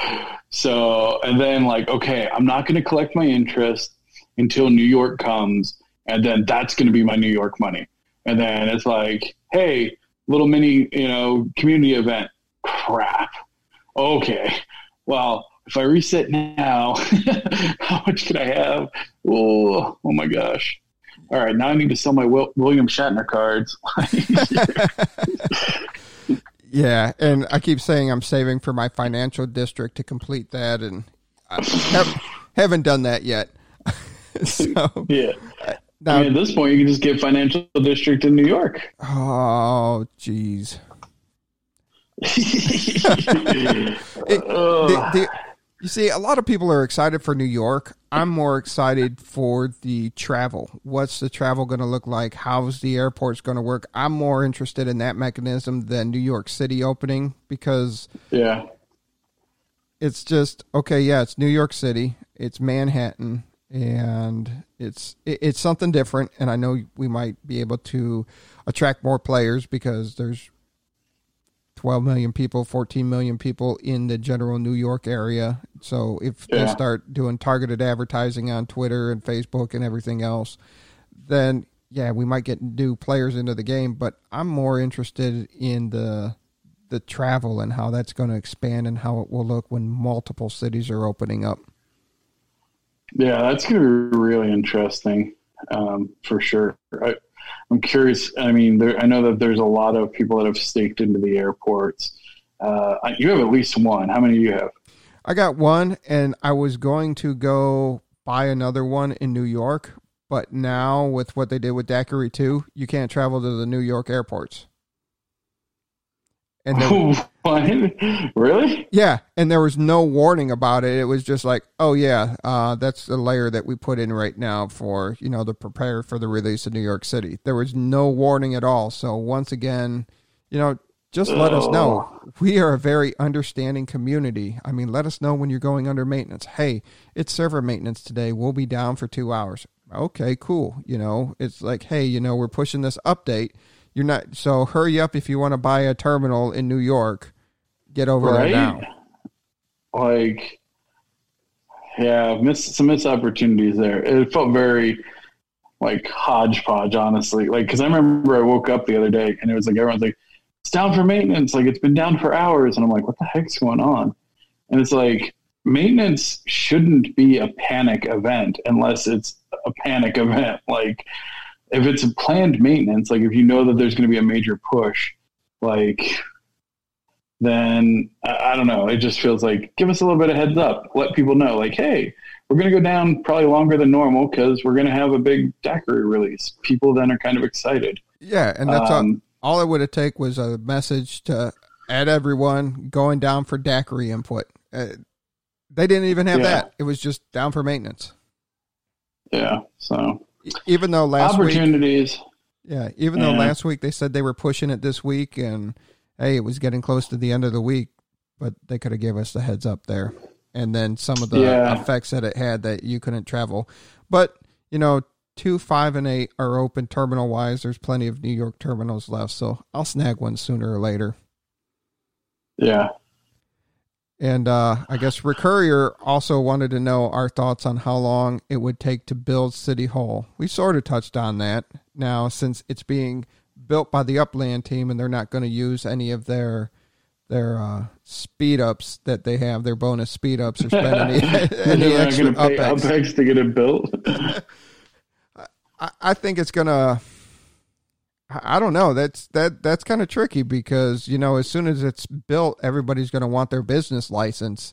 So, and then like, okay, I'm not going to collect my interest until New York comes, and then that's going to be my New York money. And then it's like, hey, little mini, you know, community event. Crap. Okay. Well, if I reset now, how much can I have? Oh, oh my gosh. All right, now I need to sell my Wil- William Shatner cards. Yeah, and I keep saying I'm saving for my financial district to complete that, and I have, haven't done that yet. so yeah. now, I mean, at this point, you can just get financial district in New York. oh, jeez. The, the, you see, a lot of people are excited for New York. I'm more excited for the travel. What's the travel going to look like? How's the airports going to work? I'm more interested in that mechanism than New York City opening because yeah. it's just okay. Yeah, it's New York City, it's Manhattan, and it's it, it's something different. And I know we might be able to attract more players because there's 12 million people, 14 million people in the general New York area. So if they start doing targeted advertising on Twitter and Facebook and everything else, then yeah, we might get new players into the game. But I'm more interested in the the travel and how that's going to expand and how it will look when multiple cities are opening up. Yeah, that's going to be really interesting um, for sure. I, I'm curious. I mean, there, I know that there's a lot of people that have staked into the airports. Uh, you have at least one. How many do you have? I got one, and I was going to go buy another one in New York, but now with what they did with Daiquiri 2, you can't travel to the New York airports. And really? yeah, and there was no warning about it. It was just like, oh yeah, uh, that's the layer that we put in right now for you know to prepare for the release of New York City. There was no warning at all. So once again, you know, just let us know. We are a very understanding community. I mean, let us know when you're going under maintenance. Hey, it's server maintenance today. We'll be down for two hours. Okay, cool. You know, it's like, hey, you know, we're pushing this update. You're not so hurry up if you want to buy a terminal in New York. Get over Right? there now. Like, Yeah, miss some missed opportunities there. It felt very like hodgepodge, honestly. Like, because I remember I woke up the other day and it was like everyone's like, "It's down for maintenance." Like, it's been down for hours, and I'm like, "What the heck's going on?" And it's like maintenance shouldn't be a panic event unless it's a panic event. Like, if it's a planned maintenance, like if you know that there's going to be a major push, like then I, I don't know. It just feels like give us a little bit of heads up. Let people know, like, hey, we're going to go down probably longer than normal because we're going to have a big daiquiri release. People then are kind of excited. Yeah, and that's um, all. All it would have take was a message to add everyone going down for daiquiri input. Uh, they didn't even have yeah. that. It was just down for maintenance. Yeah. So even though last opportunities. Week, yeah, even though last week they said they were pushing it this week, and hey, it was getting close to the end of the week, but they could have gave us the heads up there. And then some of the yeah. effects that it had that you couldn't travel. But, you know, two, five, and eight are open terminal wise. There's plenty of New York terminals left, so I'll snag one sooner or later. Yeah. And uh, I guess Recurrier also wanted to know our thoughts on how long it would take to build City Hall. We sort of touched on that. Now, since it's being built by the Upland team, and they're not going to use any of their their uh, speed ups that they have, their bonus speed ups, or spend any, any extra upex. upex to get it built. I, I think it's gonna. I don't know. That's that that's kind of tricky because you know as soon as it's built, everybody's going to want their business license,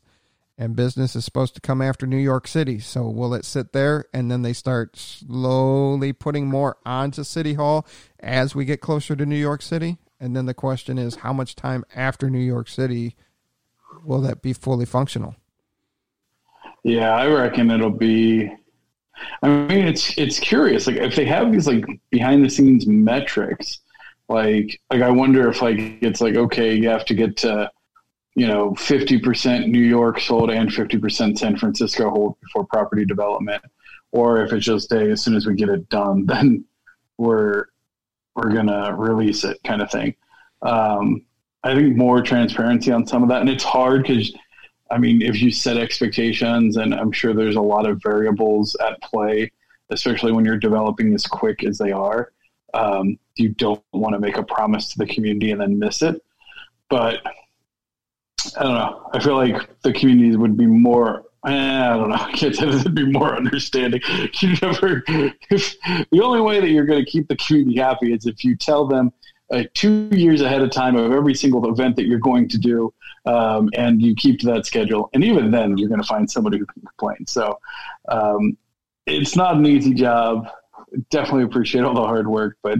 and business is supposed to come after New York City. So will it sit there and then they start slowly putting more onto City Hall as we get closer to New York City? And then the question is how much time after New York City will that be fully functional? Yeah, I reckon it'll be I mean it's it's curious. Like if they have these like behind the scenes metrics, like like I wonder if like it's like okay, you have to get to you know, 50% New York sold and 50% San Francisco hold before property development. Or if it's just, hey, as soon as we get it done, then we're, we're to release it kind of thing. Um, I think more transparency on some of that. And it's hard because, I mean, if you set expectations, and I'm sure there's a lot of variables at play, especially when you're developing as quick as they are. Um, you don't want to make a promise to the community and then miss it. But I don't know. I feel like the community would be more. Eh, I don't know. I can't say they'd be more understanding. You never. If the only way that you're going to keep the community happy is if you tell them uh, two years ahead of time of every single event that you're going to do, um, and you keep to that schedule. And even then, you're going to find somebody who can complain. So um, it's not an easy job. Definitely appreciate all the hard work, but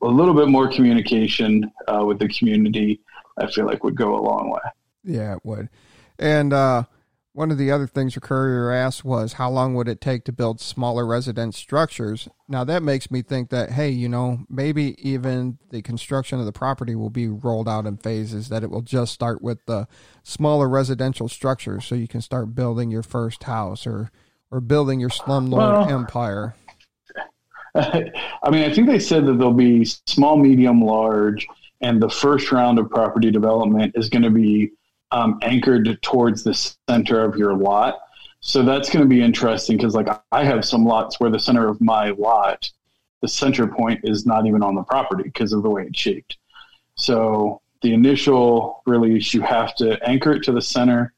a little bit more communication uh, with the community, I feel like would go a long way. Yeah, it would. And uh, one of the other things Courier asked was how long would it take to build smaller residence structures? Now that makes me think that hey, you know, maybe even the construction of the property will be rolled out in phases. That it will just start with the smaller residential structures, so you can start building your first house or or building your slumlord well, empire. I mean, I think they said that there'll be small, medium, large, and the first round of property development is going to be um, anchored towards the center of your lot. So that's going to be interesting because, like, I have some lots where the center of my lot, the center point is not even on the property because of the way it's shaped. So the initial release, you have to anchor it to the center.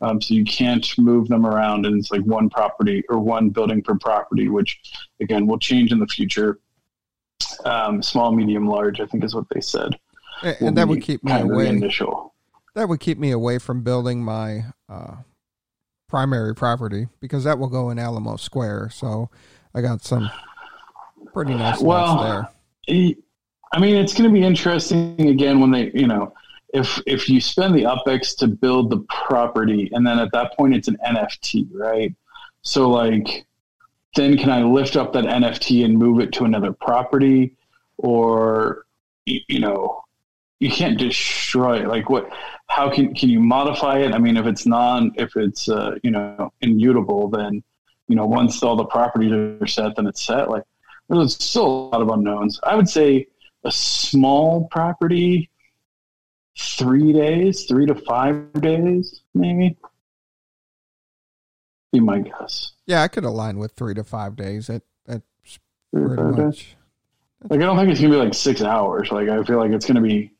Um, so you can't move them around, and it's like one property or one building per property, which again will change in the future. Um, small, medium, large, I think is what they said. And, and that would keep my away. Initial that would keep me away from building my uh, primary property because that will go in Alamo Square. So I got some pretty nice well, there. I mean, it's going to be interesting again when they, you know, if if you spend the upex to build the property, and then at that point it's an NFT, right? So like, then can I lift up that NFT and move it to another property, or you know, you can't destroy it. Like what? How can can you modify it? I mean, if it's non, if it's uh, you know immutable, then you know once all the properties are set, then it's set. Like there's still a lot of unknowns. I would say a small property, three days, three to five days, maybe. Be my guess. Yeah, I could align with three to five days. It that's pretty days? much. Like I don't think it's gonna be like six hours. Like I feel like it's gonna be.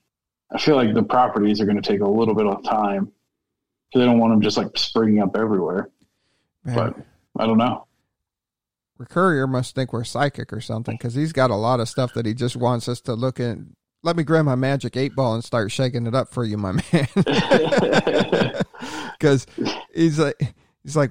I feel like the properties are gonna take a little bit of time because they don't want them just like springing up everywhere. Man, But I don't know. Courier must think we're psychic or something because he's got a lot of stuff that he just wants us to look at. Let me grab my magic eight ball and start shaking it up for you, my man. Because he's like, he's like,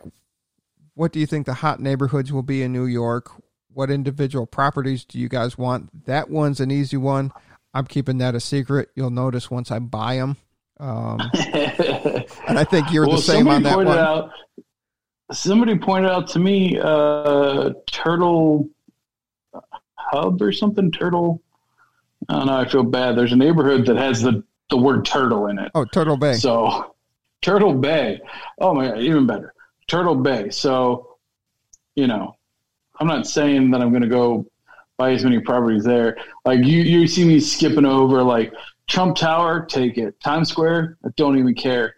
what do you think the hot neighborhoods will be in New York? What individual properties do you guys want? That one's an easy one. I'm keeping that a secret. You'll notice once I buy them. Um, and I think you're the same on that pointed one. Out, somebody pointed out to me uh, Turtle Hub or something. Turtle. I don't know. I feel bad. There's a neighborhood that has the the word turtle in it. Oh, Turtle Bay. So Turtle Bay. Oh my god, even better. Turtle Bay. So, you know, I'm not saying that I'm gonna go buy as many properties there. Like you you see me skipping over like Trump Tower, take it. Times Square, I don't even care.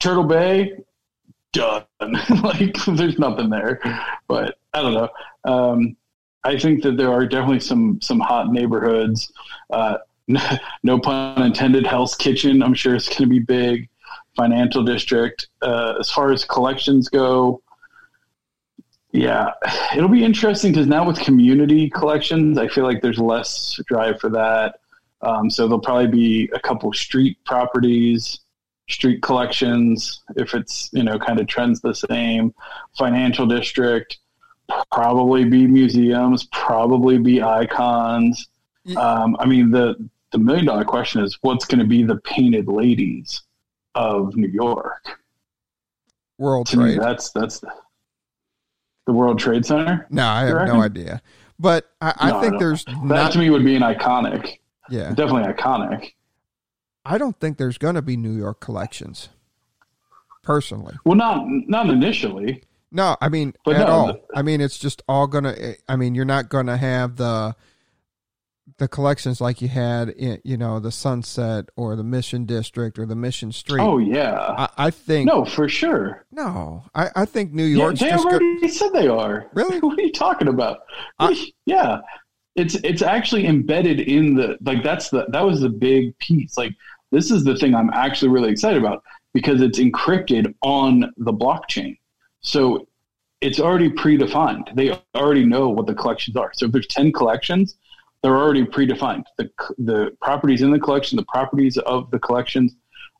Turtle Bay, done. like there's nothing there. But I don't know. Um, I think that there are definitely some some hot neighborhoods. Uh, no pun intended. Hell's Kitchen, I'm sure it's going to be big. Financial District. Uh, as far as collections go, yeah, it'll be interesting because now with community collections, I feel like there's less drive for that. Um, so there'll probably be a couple street properties, street collections, if it's you know kind of trends the same. Financial District, probably be museums, probably be icons. Um, I mean the the million dollar question is what's going to be the painted ladies of New York? World To me, Trade. that's that's the, World Trade Center. No, I have no idea. But I, I No, think don't- there's That not. to me would be an iconic, Yeah, definitely iconic. I don't think there's going to be New York collections. Personally, Well, not not initially. no. I mean, But at no, all. the- I mean, it's just all gonna. I mean, you're not gonna have the the collections like you had in, you know, the Sunset or the Mission District or the Mission Street. Oh yeah, I, I think no, for sure. no. I, I think New Yeah, York's they just go- already said they are. Really? what are you talking about? I- yeah, it's it's actually embedded in the like that's the that was the big piece. Like this is the thing I'm actually really excited about because it's encrypted on the blockchain. So it's already predefined. They already know what the collections are. So if there's 10 collections, they're already predefined. The the properties in the collection, the properties of the collections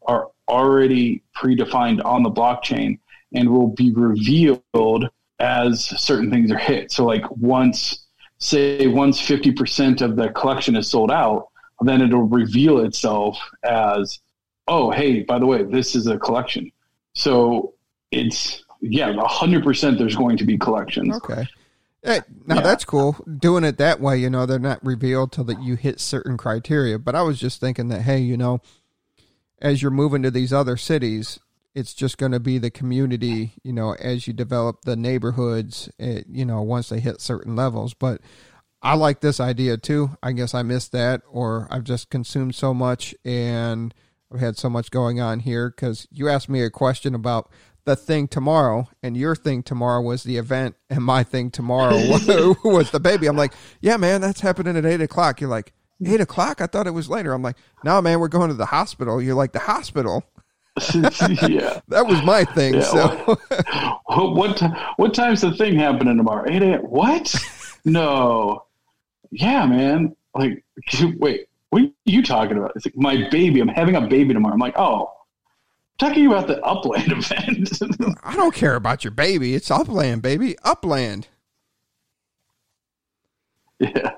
are already predefined on the blockchain and will be revealed as certain things are hit. So like once say once 50% of the collection is sold out, then it'll reveal itself as oh hey, by the way, this is a collection. So it's yeah, 100% there's going to be collections. Okay. Hey, now Yeah. that's cool. Doing it that way, you know, they're not revealed till that you hit certain criteria. But I was just thinking that, hey, you know, as you're moving to these other cities, it's just going to be the community, you know, as you develop the neighborhoods, it, you know, once they hit certain levels. But I like this idea too. I guess I missed that, or I've just consumed so much and I've had so much going on here because you asked me a question about the thing tomorrow, and your thing tomorrow was the event, and my thing tomorrow was, the baby. I'm like, yeah, man, that's happening at eight o'clock. You're like, eight o'clock? I thought it was later. I'm like, no, man, we're going to the hospital. You're like, the hospital? yeah. That was my thing. Yeah, so What what, what time's the thing happening tomorrow? 8 a.m. What? no. Yeah, man. Like, wait, what are you talking about? It's like my baby. I'm having a baby tomorrow. I'm like, oh, talking about the Upland event. I don't care about your baby. It's upland, baby. Upland. yeah.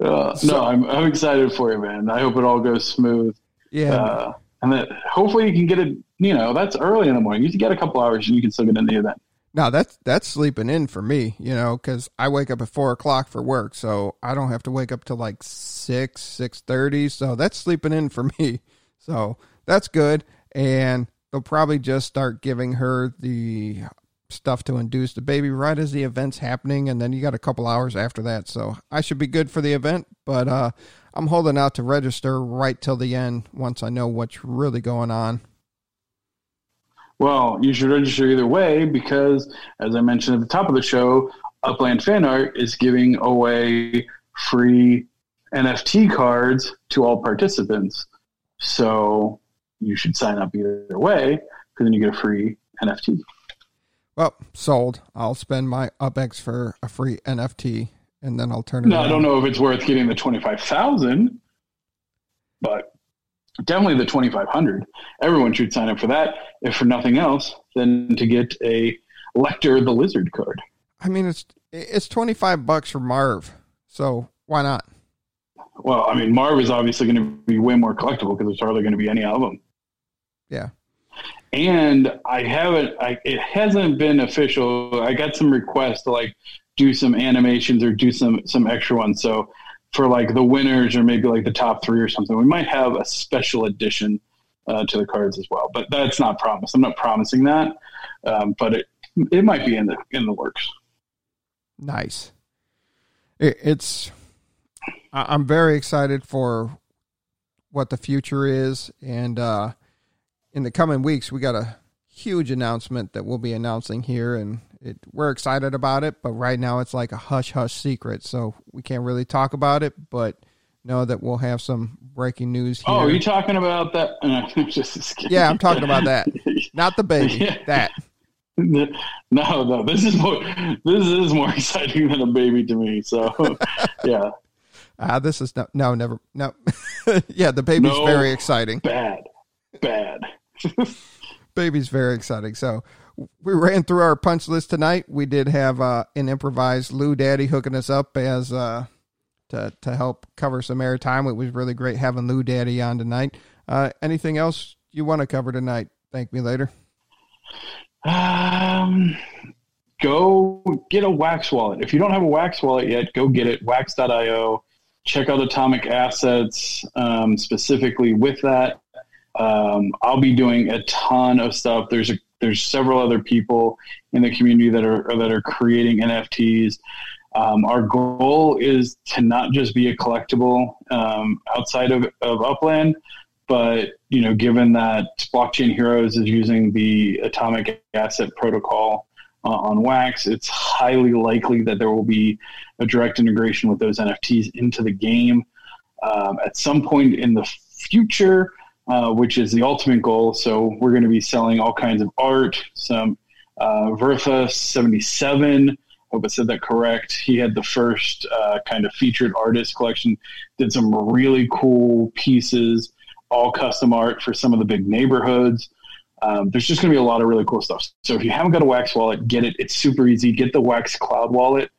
Uh, So- no, I'm I'm excited for you, man. I hope it all goes smooth. Yeah. Uh, and that hopefully you can get it. You know, that's early in the morning. You can get a couple hours and you can still get in the event. No, that's that's sleeping in for me, you know, because I wake up at four o'clock for work, so I don't have to wake up till like six six thirty. So that's sleeping in for me. So that's good, and they'll probably just start giving her the stuff to induce the baby right as the event's happening, and then you got a couple hours after that. So I should be good for the event, but uh, I'm holding out to register right till the end once I know what's really going on. Well, you should register either way because, as I mentioned at the top of the show, Upland Fan Art is giving away free NFT cards to all participants. So you should sign up either way because then you get a free NFT. Well, sold. I'll spend my UpX for a free NFT and then I'll turn it No, around. I don't know if it's worth getting the 25,000, but definitely the 2,500. Everyone should sign up for that, if for nothing else, than to get a Lecter the Lizard card. I mean, it's it's 25 bucks for Marv. So why not? Well, I mean, Marv is obviously going to be way more collectible because there's hardly going to be any of them. Yeah. And I haven't, I, it hasn't been official. I got some requests to like do some animations or do some, some extra ones. So for like the winners or maybe like the top three or something, we might have a special edition uh, to the cards as well. But that's not promised. I'm not promising that. Um, but it, it might be in the, in the works. Nice. It, it's. I'm very excited for what the future is, and uh, in the coming weeks, we got a huge announcement that we'll be announcing here, and it, we're excited about it. But right now, it's like a hush hush secret, so we can't really talk about it. But know that we'll have some breaking news here. Oh, are you talking about that? Uh, just, just kidding. yeah, I'm talking about that, not the baby. Yeah. That. No, no, this is more. This is more exciting than a baby to me. So, yeah, Ah, this is no, no, never, no. yeah, the baby's No. very exciting. bad, bad. Baby's very exciting. So we ran through our punch list tonight. We did have uh, an improvised Lou Daddy hooking us up as uh, to to help cover some airtime. It was really great having Lou Daddy on tonight. Uh, anything else you want to cover tonight? Thank me later. Um, go get a Wax wallet. If you don't have a Wax wallet yet, go get it. Wax.io. Check out Atomic Assets um, specifically with that. Um, I'll be doing a ton of stuff. There's a there's several other people in the community that are that are creating NFTs. Um, our goal is to not just be a collectible um, outside of, of Upland, but you know, given that Blockchain Heroes is using the Atomic Asset Protocol uh, on Wax, it's highly likely that there will be a direct integration with those NFTs into the game um, at some point in the future, uh, which is the ultimate goal. So we're going to be selling all kinds of art, some uh, Vertha 77. Hope I said that correct. He had the first uh, kind of featured artist collection, did some really cool pieces, all custom art for some of the big neighborhoods. Um, there's just going to be a lot of really cool stuff. So if you haven't got a Wax wallet, get it. It's super easy. Get the Wax Cloud wallet,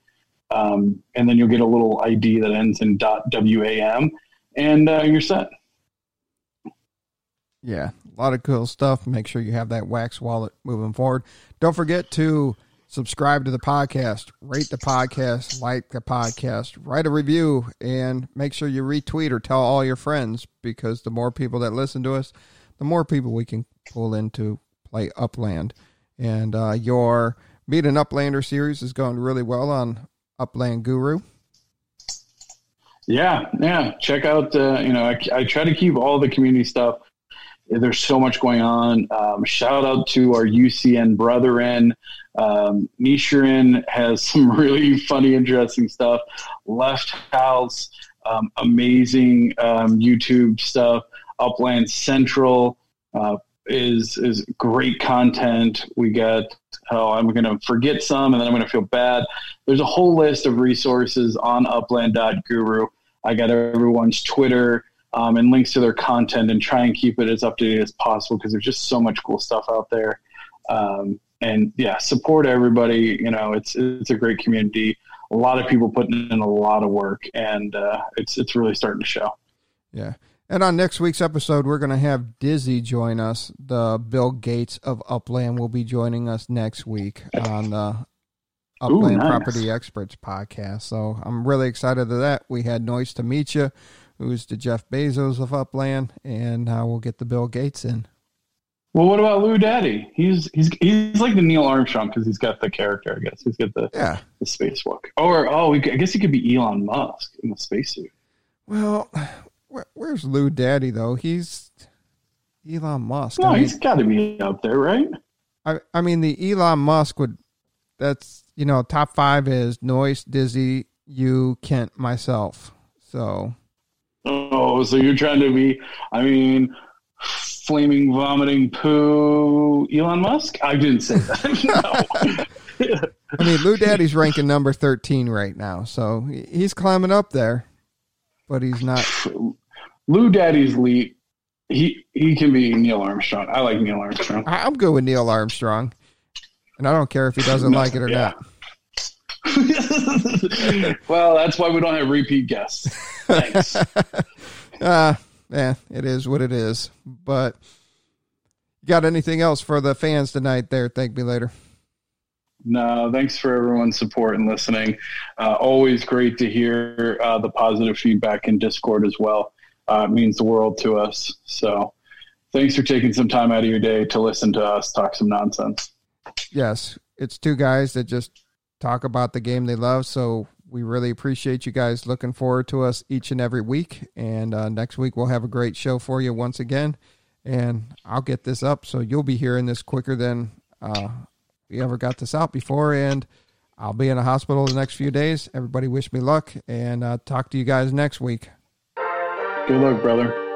um, and then you'll get a little ID that ends in .wam, and uh, you're set. Yeah, a lot of cool stuff. Make sure you have that Wax wallet moving forward. Don't forget to subscribe to the podcast, rate the podcast, like the podcast, write a review, and make sure you retweet or tell all your friends because the more people that listen to us, the more people we can pull into play Upland. And uh, your Meet an Uplander series is going really well on Upland Guru. Yeah, yeah. Check out. Uh, you know, I, I try to keep all the community stuff. There's so much going on. Um, shout out to our UCN brethren. Um, Nishirin has some really funny, interesting stuff. Left House, um, amazing um, YouTube stuff. Upland Central uh, is is great content. We got. Oh, I'm going to forget some, and then I'm going to feel bad. There's a whole list of resources on Upland.guru. I got everyone's Twitter um, and links to their content, and try and keep it as up to date as possible because there's just so much cool stuff out there. Um, and yeah, support everybody. You know, it's it's a great community. A lot of people putting in a lot of work, and uh, it's it's really starting to show. Yeah. And on next week's episode, we're going to have Dizzy join us. The Bill Gates of Upland will be joining us next week on the Upland nice. Property Experts podcast. So I'm really excited to that. We had Noise to meet you, who's the Jeff Bezos of Upland, and now we'll get the Bill Gates in. Well, what about Lou Daddy? He's he's he's like the Neil Armstrong because he's got the character. I guess he's got the Yeah. the spacewalk. Or oh, I guess he could be Elon Musk in the spacesuit. Well, where, where's Lou Daddy, though? He's Elon Musk. No, I mean, he's got to be up there, right? I I mean the Elon Musk would that's you know top five is Noyce, Dizzy, you, Kent, myself. So. Oh, so you're trying to be? I mean, flaming, vomiting poo, Elon Musk? I didn't say that. I mean, Lou Daddy's ranking number 13 right now, so he's climbing up there, but he's not. Lou Daddy's lead. He he can be Neil Armstrong. I like Neil Armstrong. I'm good with Neil Armstrong, and I don't care if he doesn't no, like it or yeah. not. well, that's why we don't have repeat guests. Thanks. uh, yeah, it is what it is. But you got anything else for the fans tonight? There, thank me later. No, thanks for everyone's support and listening. Uh, always great to hear uh, the positive feedback in Discord as well. Uh, it means the world to us. So thanks for taking some time out of your day to listen to us talk some nonsense. Yes, it's two guys that just talk about the game they love. So we really appreciate you guys looking forward to us each and every week. And uh, next week, we'll have a great show for you once again. And I'll get this up so you'll be hearing this quicker than uh, we ever got this out before. And I'll be in a hospital the next few days. Everybody wish me luck and uh, talk to you guys next week. Good luck, brother.